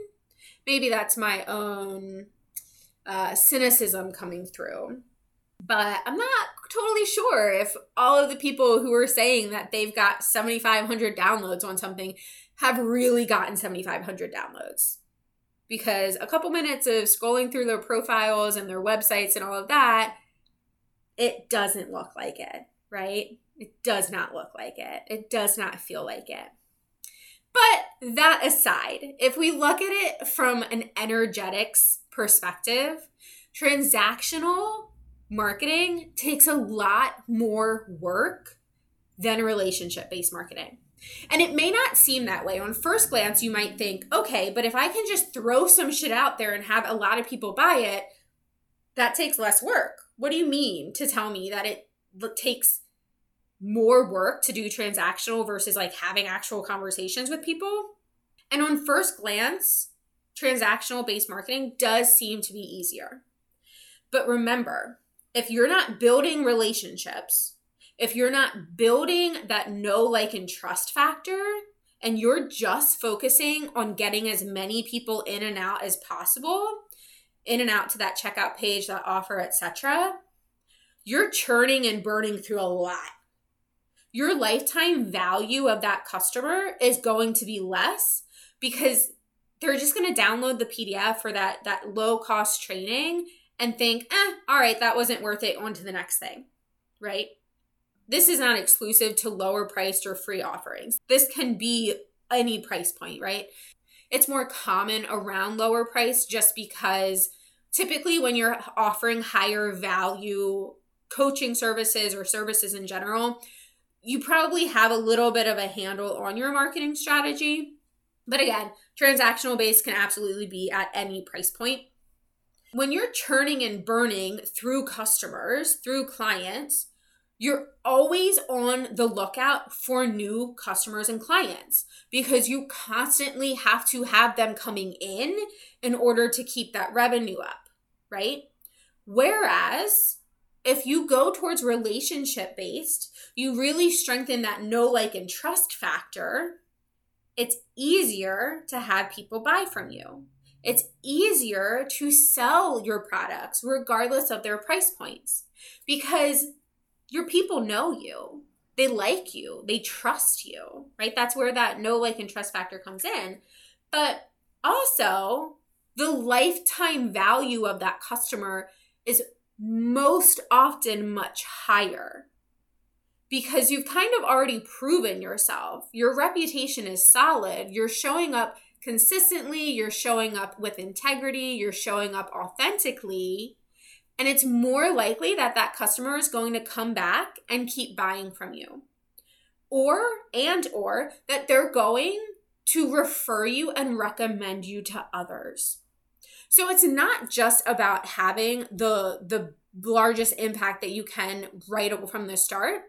Speaker 1: Maybe that's my own uh, cynicism coming through. But I'm not totally sure if all of the people who are saying that they've got 7,500 downloads on something have really gotten 7,500 downloads. Because a couple minutes of scrolling through their profiles and their websites and all of that, it doesn't look like it, right? It does not look like it. It does not feel like it. But that aside, if we look at it from an energetics perspective, transactional marketing takes a lot more work than relationship based marketing. And it may not seem that way. On first glance, you might think, okay, but if I can just throw some shit out there and have a lot of people buy it, that takes less work. What do you mean to tell me that it takes more work to do transactional versus like having actual conversations with people? And on first glance, transactional based marketing does seem to be easier. But remember, if you're not building relationships, if you're not building that know, like, and trust factor, and you're just focusing on getting as many people in and out as possible, in and out to that checkout page, that offer, etc., you're churning and burning through a lot. Your lifetime value of that customer is going to be less because they're just going to download the PDF for that that low cost training and think, "Eh, all right, that wasn't worth it. On to the next thing." Right? This is not exclusive to lower priced or free offerings. This can be any price point, right? It's more common around lower price just because typically when you're offering higher value coaching services or services in general, you probably have a little bit of a handle on your marketing strategy. But again, transactional base can absolutely be at any price point. When you're churning and burning through customers, through clients, you're always on the lookout for new customers and clients because you constantly have to have them coming in in order to keep that revenue up, right? Whereas if you go towards relationship based, you really strengthen that know, like, and trust factor. It's easier to have people buy from you. It's easier to sell your products regardless of their price points because your people know you. They like you. They trust you, right? That's where that know, like, and trust factor comes in. But also, the lifetime value of that customer is most often much higher because you've kind of already proven yourself. Your reputation is solid. You're showing up consistently, you're showing up with integrity, you're showing up authentically. And it's more likely that that customer is going to come back and keep buying from you. Or, and, or that they're going to refer you and recommend you to others. So it's not just about having the the largest impact that you can right from the start,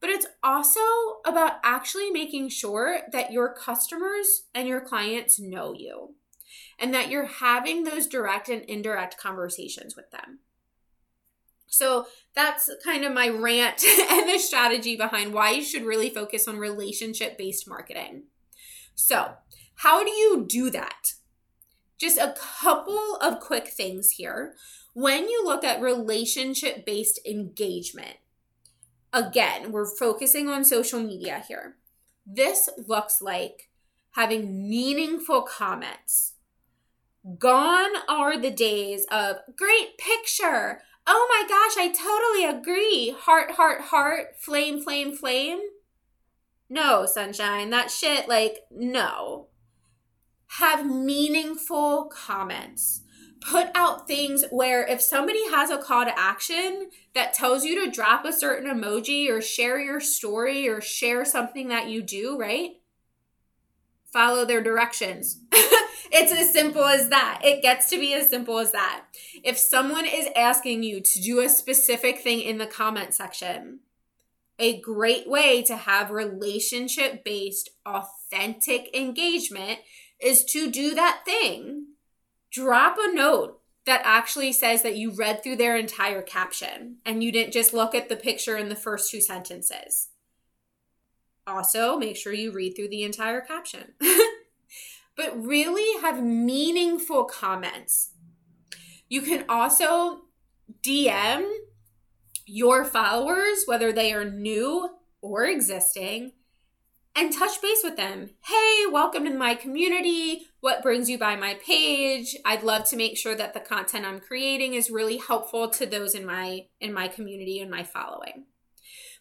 Speaker 1: but it's also about actually making sure that your customers and your clients know you and that you're having those direct and indirect conversations with them. So that's kind of my rant and the strategy behind why you should really focus on relationship based marketing. So, how do you do that? Just a couple of quick things here. When you look at relationship based engagement, again, we're focusing on social media here. This looks like having meaningful comments. Gone are the days of great picture. Oh my gosh, I totally agree. Heart, heart, heart, flame, flame, flame. No, sunshine, that shit, like, no have meaningful comments. Put out things where if somebody has a call to action that tells you to drop a certain emoji or share your story or share something that you do, right? Follow their directions. it's as simple as that. It gets to be as simple as that. If someone is asking you to do a specific thing in the comment section, a great way to have relationship based, authentic engagement is to do that thing. Drop a note that actually says that you read through their entire caption and you didn't just look at the picture in the first two sentences. Also, make sure you read through the entire caption. but really have meaningful comments. You can also DM your followers, whether they are new or existing, and touch base with them. Hey, welcome to my community. What brings you by my page? I'd love to make sure that the content I'm creating is really helpful to those in my in my community and my following.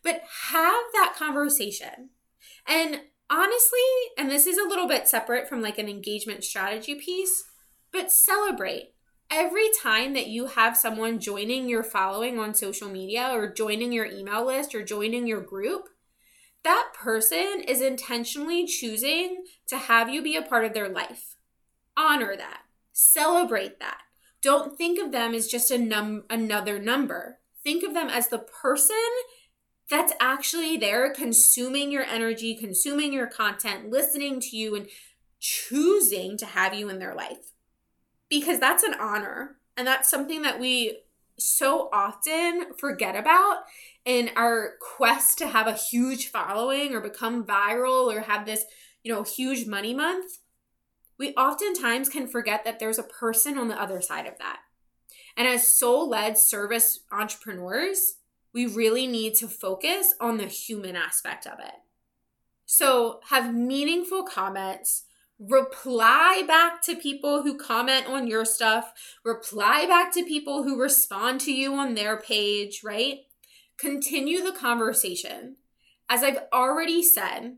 Speaker 1: But have that conversation. And honestly, and this is a little bit separate from like an engagement strategy piece, but celebrate every time that you have someone joining your following on social media or joining your email list or joining your group that person is intentionally choosing to have you be a part of their life. Honor that. Celebrate that. Don't think of them as just a num- another number. Think of them as the person that's actually there consuming your energy, consuming your content, listening to you, and choosing to have you in their life. Because that's an honor. And that's something that we so often forget about in our quest to have a huge following or become viral or have this, you know, huge money month, we oftentimes can forget that there's a person on the other side of that. And as soul led service entrepreneurs, we really need to focus on the human aspect of it. So, have meaningful comments, reply back to people who comment on your stuff, reply back to people who respond to you on their page, right? Continue the conversation. As I've already said,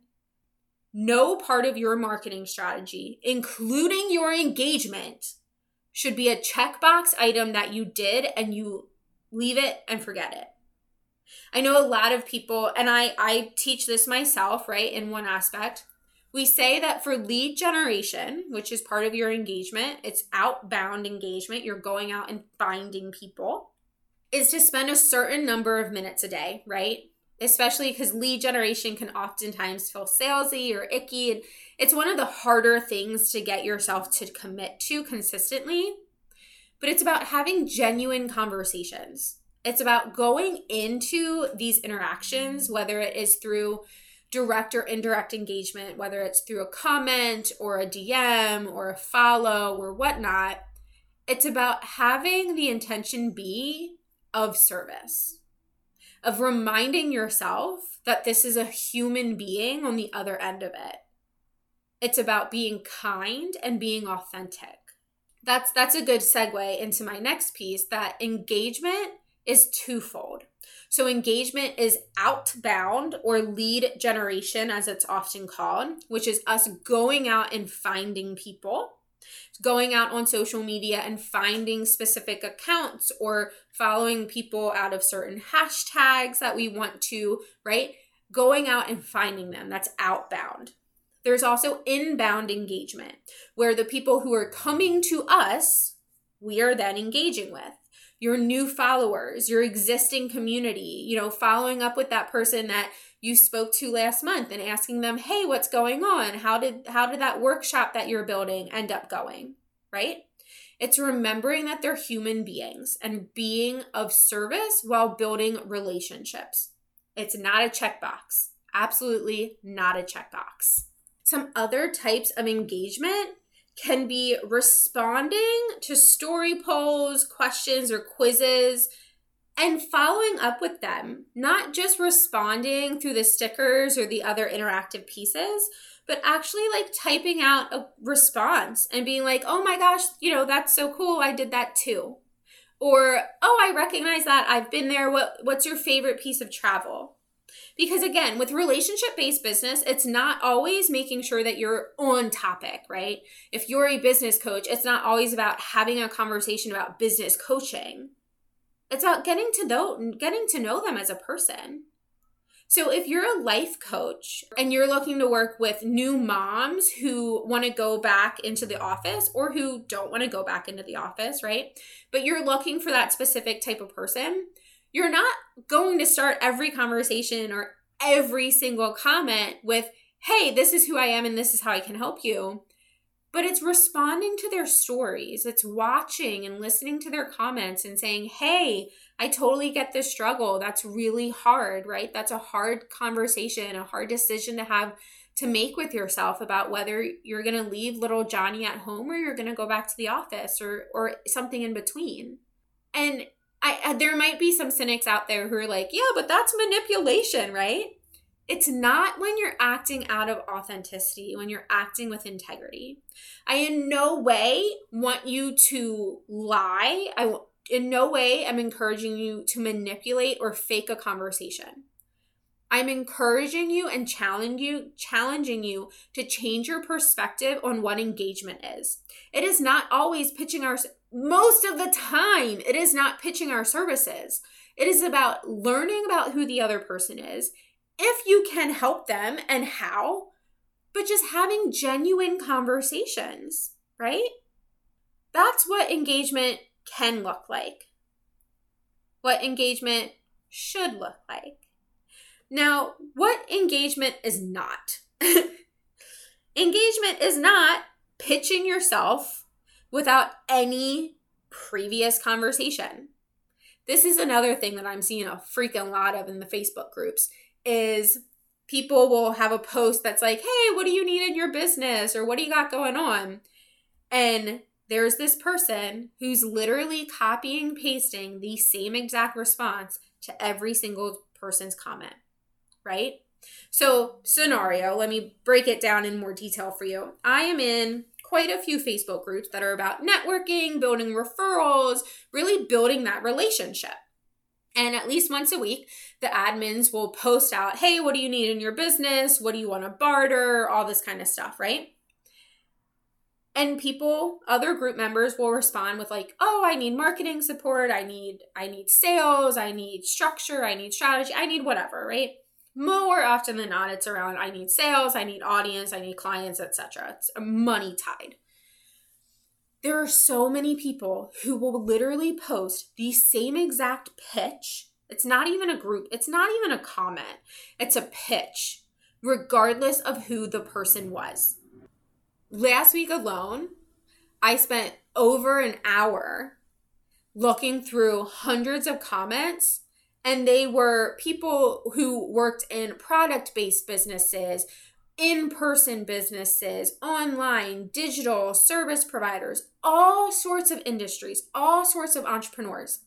Speaker 1: no part of your marketing strategy, including your engagement, should be a checkbox item that you did and you leave it and forget it. I know a lot of people, and I, I teach this myself, right, in one aspect. We say that for lead generation, which is part of your engagement, it's outbound engagement, you're going out and finding people, is to spend a certain number of minutes a day, right? Especially because lead generation can oftentimes feel salesy or icky. And it's one of the harder things to get yourself to commit to consistently. But it's about having genuine conversations. It's about going into these interactions, whether it is through direct or indirect engagement, whether it's through a comment or a DM or a follow or whatnot, it's about having the intention be of service, of reminding yourself that this is a human being on the other end of it. It's about being kind and being authentic. That's that's a good segue into my next piece that engagement is twofold. So, engagement is outbound or lead generation, as it's often called, which is us going out and finding people, going out on social media and finding specific accounts or following people out of certain hashtags that we want to, right? Going out and finding them. That's outbound. There's also inbound engagement, where the people who are coming to us, we are then engaging with your new followers, your existing community, you know, following up with that person that you spoke to last month and asking them, "Hey, what's going on? How did how did that workshop that you're building end up going?" Right? It's remembering that they're human beings and being of service while building relationships. It's not a checkbox. Absolutely not a checkbox. Some other types of engagement can be responding to story polls, questions, or quizzes and following up with them, not just responding through the stickers or the other interactive pieces, but actually like typing out a response and being like, oh my gosh, you know, that's so cool. I did that too. Or, oh, I recognize that. I've been there. What, what's your favorite piece of travel? Because again, with relationship based business, it's not always making sure that you're on topic, right? If you're a business coach, it's not always about having a conversation about business coaching. It's about getting to know getting to know them as a person. So if you're a life coach and you're looking to work with new moms who want to go back into the office or who don't want to go back into the office, right? But you're looking for that specific type of person, you're not going to start every conversation or every single comment with, hey, this is who I am and this is how I can help you. But it's responding to their stories. It's watching and listening to their comments and saying, hey, I totally get this struggle. That's really hard, right? That's a hard conversation, a hard decision to have to make with yourself about whether you're going to leave little Johnny at home or you're going to go back to the office or or something in between. And I there might be some cynics out there who are like, yeah, but that's manipulation, right? It's not when you're acting out of authenticity, when you're acting with integrity. I in no way want you to lie. I in no way am encouraging you to manipulate or fake a conversation. I'm encouraging you and challenging you, challenging you to change your perspective on what engagement is. It is not always pitching our most of the time, it is not pitching our services. It is about learning about who the other person is, if you can help them and how, but just having genuine conversations, right? That's what engagement can look like. What engagement should look like. Now, what engagement is not? engagement is not pitching yourself without any previous conversation. this is another thing that I'm seeing a freaking lot of in the Facebook groups is people will have a post that's like, "Hey, what do you need in your business?" or "What do you got going on?" And there's this person who's literally copying pasting the same exact response to every single person's comment, right? So, scenario, let me break it down in more detail for you. I am in quite a few Facebook groups that are about networking, building referrals, really building that relationship. And at least once a week, the admins will post out, hey, what do you need in your business? What do you want to barter? All this kind of stuff, right? And people, other group members will respond with like, "Oh, I need marketing support, I need I need sales, I need structure, I need strategy, I need whatever," right? More often than not it's around i need sales i need audience i need clients etc it's a money tied. There are so many people who will literally post the same exact pitch. It's not even a group it's not even a comment. It's a pitch regardless of who the person was. Last week alone i spent over an hour looking through hundreds of comments and they were people who worked in product based businesses, in person businesses, online, digital, service providers, all sorts of industries, all sorts of entrepreneurs.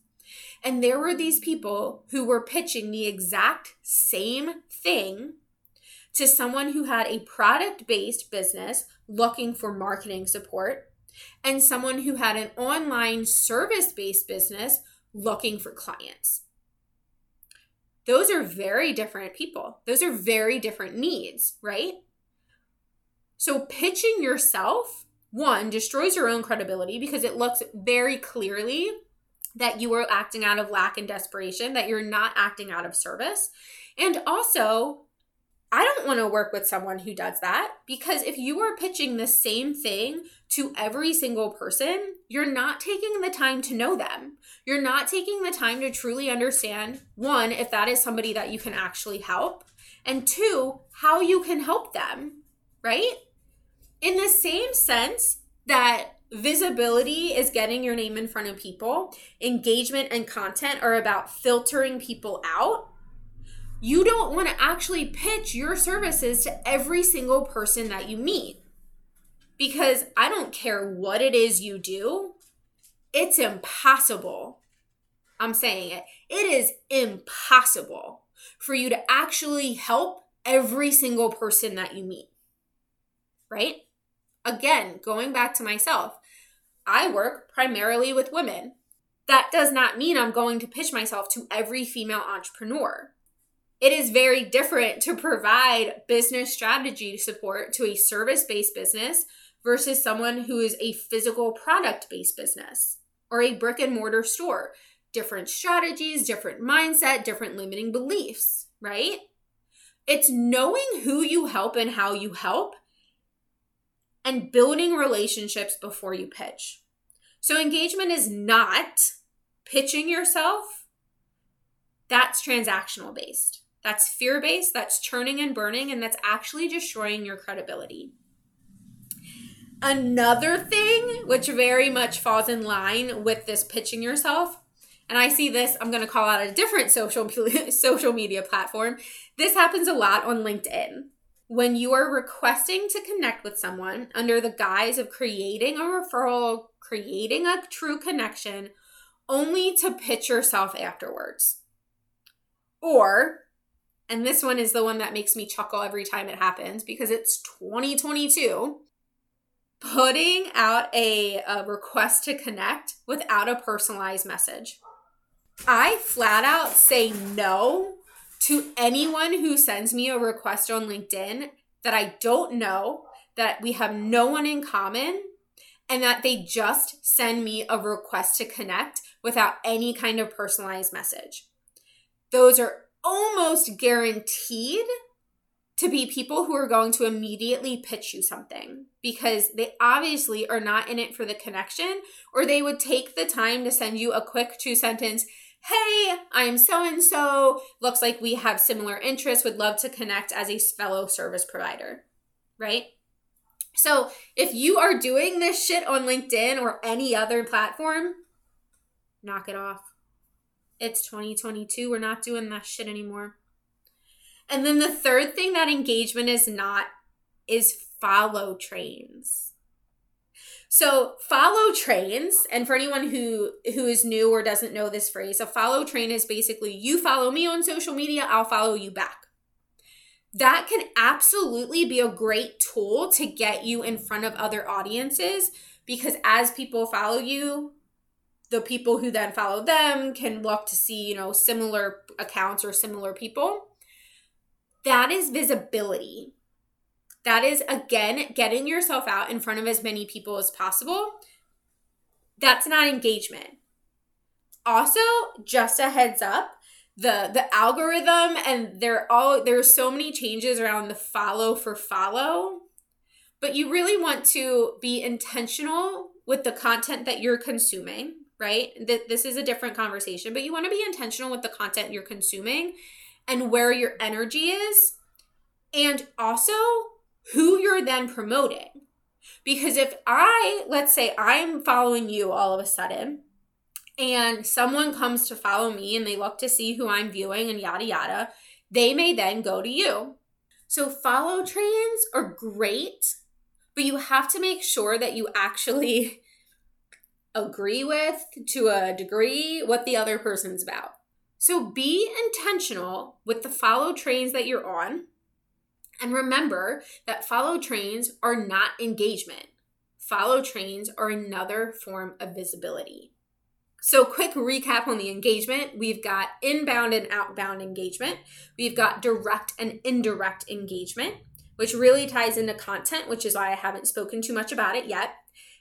Speaker 1: And there were these people who were pitching the exact same thing to someone who had a product based business looking for marketing support and someone who had an online service based business looking for clients those are very different people. Those are very different needs, right? So pitching yourself, one, destroys your own credibility because it looks very clearly that you are acting out of lack and desperation, that you're not acting out of service. And also, I don't want to work with someone who does that because if you are pitching the same thing to every single person, you're not taking the time to know them. You're not taking the time to truly understand one, if that is somebody that you can actually help, and two, how you can help them, right? In the same sense that visibility is getting your name in front of people, engagement and content are about filtering people out you don't want to actually pitch your services to every single person that you meet. Because I don't care what it is you do, it's impossible. I'm saying it. It is impossible for you to actually help every single person that you meet. Right? Again, going back to myself, I work primarily with women. That does not mean I'm going to pitch myself to every female entrepreneur it is very different to provide business strategy support to a service based business versus someone who is a physical product based business or a brick and mortar store. Different strategies, different mindset, different limiting beliefs, right? It's knowing who you help and how you help and building relationships before you pitch. So, engagement is not pitching yourself, that's transactional based. That's fear based, that's churning and burning, and that's actually destroying your credibility. Another thing, which very much falls in line with this pitching yourself, and I see this, I'm going to call out a different social, social media platform. This happens a lot on LinkedIn. When you are requesting to connect with someone under the guise of creating a referral, creating a true connection, only to pitch yourself afterwards. Or and this one is the one that makes me chuckle every time it happens because it's 2022. Putting out a, a request to connect without a personalized message. I flat out say no to anyone who sends me a request on LinkedIn that I don't know, that we have no one in common, and that they just send me a request to connect without any kind of personalized message. Those are almost guaranteed to be people who are going to immediately pitch you something because they obviously are not in it for the connection or they would take the time to send you a quick two sentence hey i'm so and so looks like we have similar interests. Would love to connect as a fellow service provider. Right? So if you are doing this shit on linkedin or any other platform knock it off It's 2022. We're not doing that shit anymore. And then the third thing that engagement is not is follow trains. So follow trains, and for anyone who who is new or doesn't know this phrase, a follow train is basically you follow me on social media, I'll follow you back. That can absolutely be a great tool to get you in front of other audiences because as people follow you, the people who then follow them can look to see, you know, similar accounts or similar people. That is visibility. That is, again, getting yourself out in front of as many people as possible. That's not engagement. Also, just a heads up, the the algorithm and there all there's so many changes around the follow for follow but you really want to be intentional with the content that you're consuming right That this is a different conversation but you want to be intentional with the content you're consuming and where your energy is and also who you're then promoting. Because if I, let's say I'm following you all of a sudden, and someone comes to follow me and they look to see who I'm viewing and yada yada, they may then go to you. So follow trains are great, but you have to make sure that you actually agree with to a degree what the other person's about. So be intentional with the follow trains that you're on and remember that follow trains are not engagement. Follow trains are another form of visibility. So, quick recap on the engagement we've got inbound and outbound engagement, we've got direct and indirect engagement, which really ties into content, which is why I haven't spoken too much about it yet.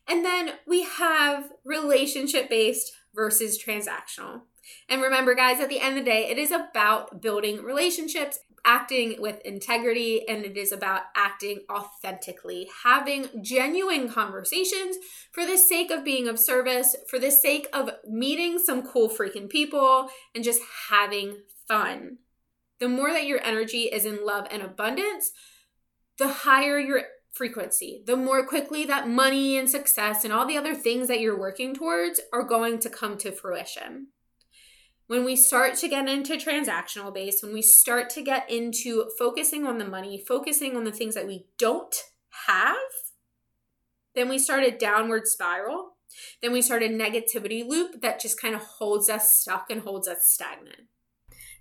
Speaker 1: And then we have relationship based versus transactional. And remember, guys, at the end of the day, it is about building relationships acting with integrity and it is about acting authentically, having genuine conversations for the sake of being of service, for the sake of meeting some cool freaking people and just having fun. The more that your energy is in love and abundance, the higher your frequency, the more quickly that money and success and all the other things that you're working towards are going to come to fruition when we start to get into transactional base, when we start to get into focusing on the money, focusing on the things that we don't have, then we start a downward spiral. Then we start a negativity loop that just kind of holds us stuck and holds us stagnant.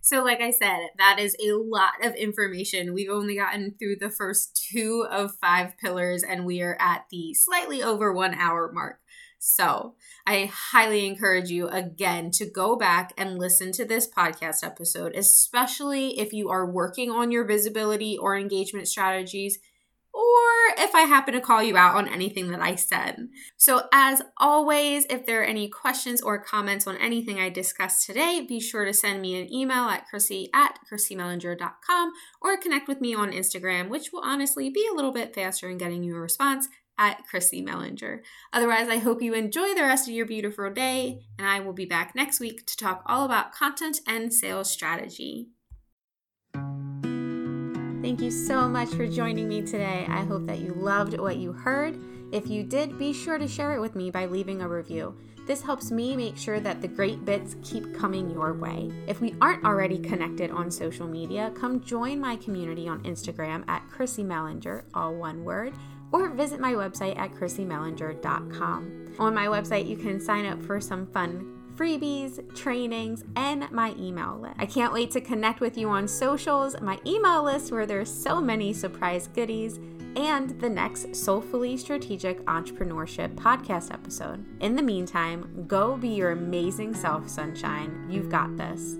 Speaker 1: So, like I said, that is a lot of information. We've only gotten through the first two of five pillars, and we are at the slightly over one hour mark. So I highly encourage you again to go back and listen to this podcast episode, especially if you are working on your visibility or engagement strategies or if I happen to call you out on anything that I said. So, as always, if there are any questions or comments on anything I discussed today, be sure to send me an email at chrissy at chrissymellinger.com or connect with me on Instagram, which will honestly be a little bit faster in getting you a response at Chrissy Mellinger. Otherwise, I hope you enjoy the rest of your beautiful day, and I will be back next week to talk all about content and sales strategy. Thank you so much for joining me today. I hope that you loved what you heard. If you did, be sure to share it with me by leaving a review. This helps me make sure that the great bits keep coming your way. If we aren't already connected on social media, come join my community on Instagram at Chrissy Mellinger, all one word or visit my website at chrissymellinger.com. On my website, you can sign up for some fun freebies, trainings, and my email list. I can't wait to connect with you on socials, my email list where there's so many surprise goodies, and the next Soulfully Strategic Entrepreneurship podcast episode. In the meantime, go be your amazing self, sunshine. You've got this.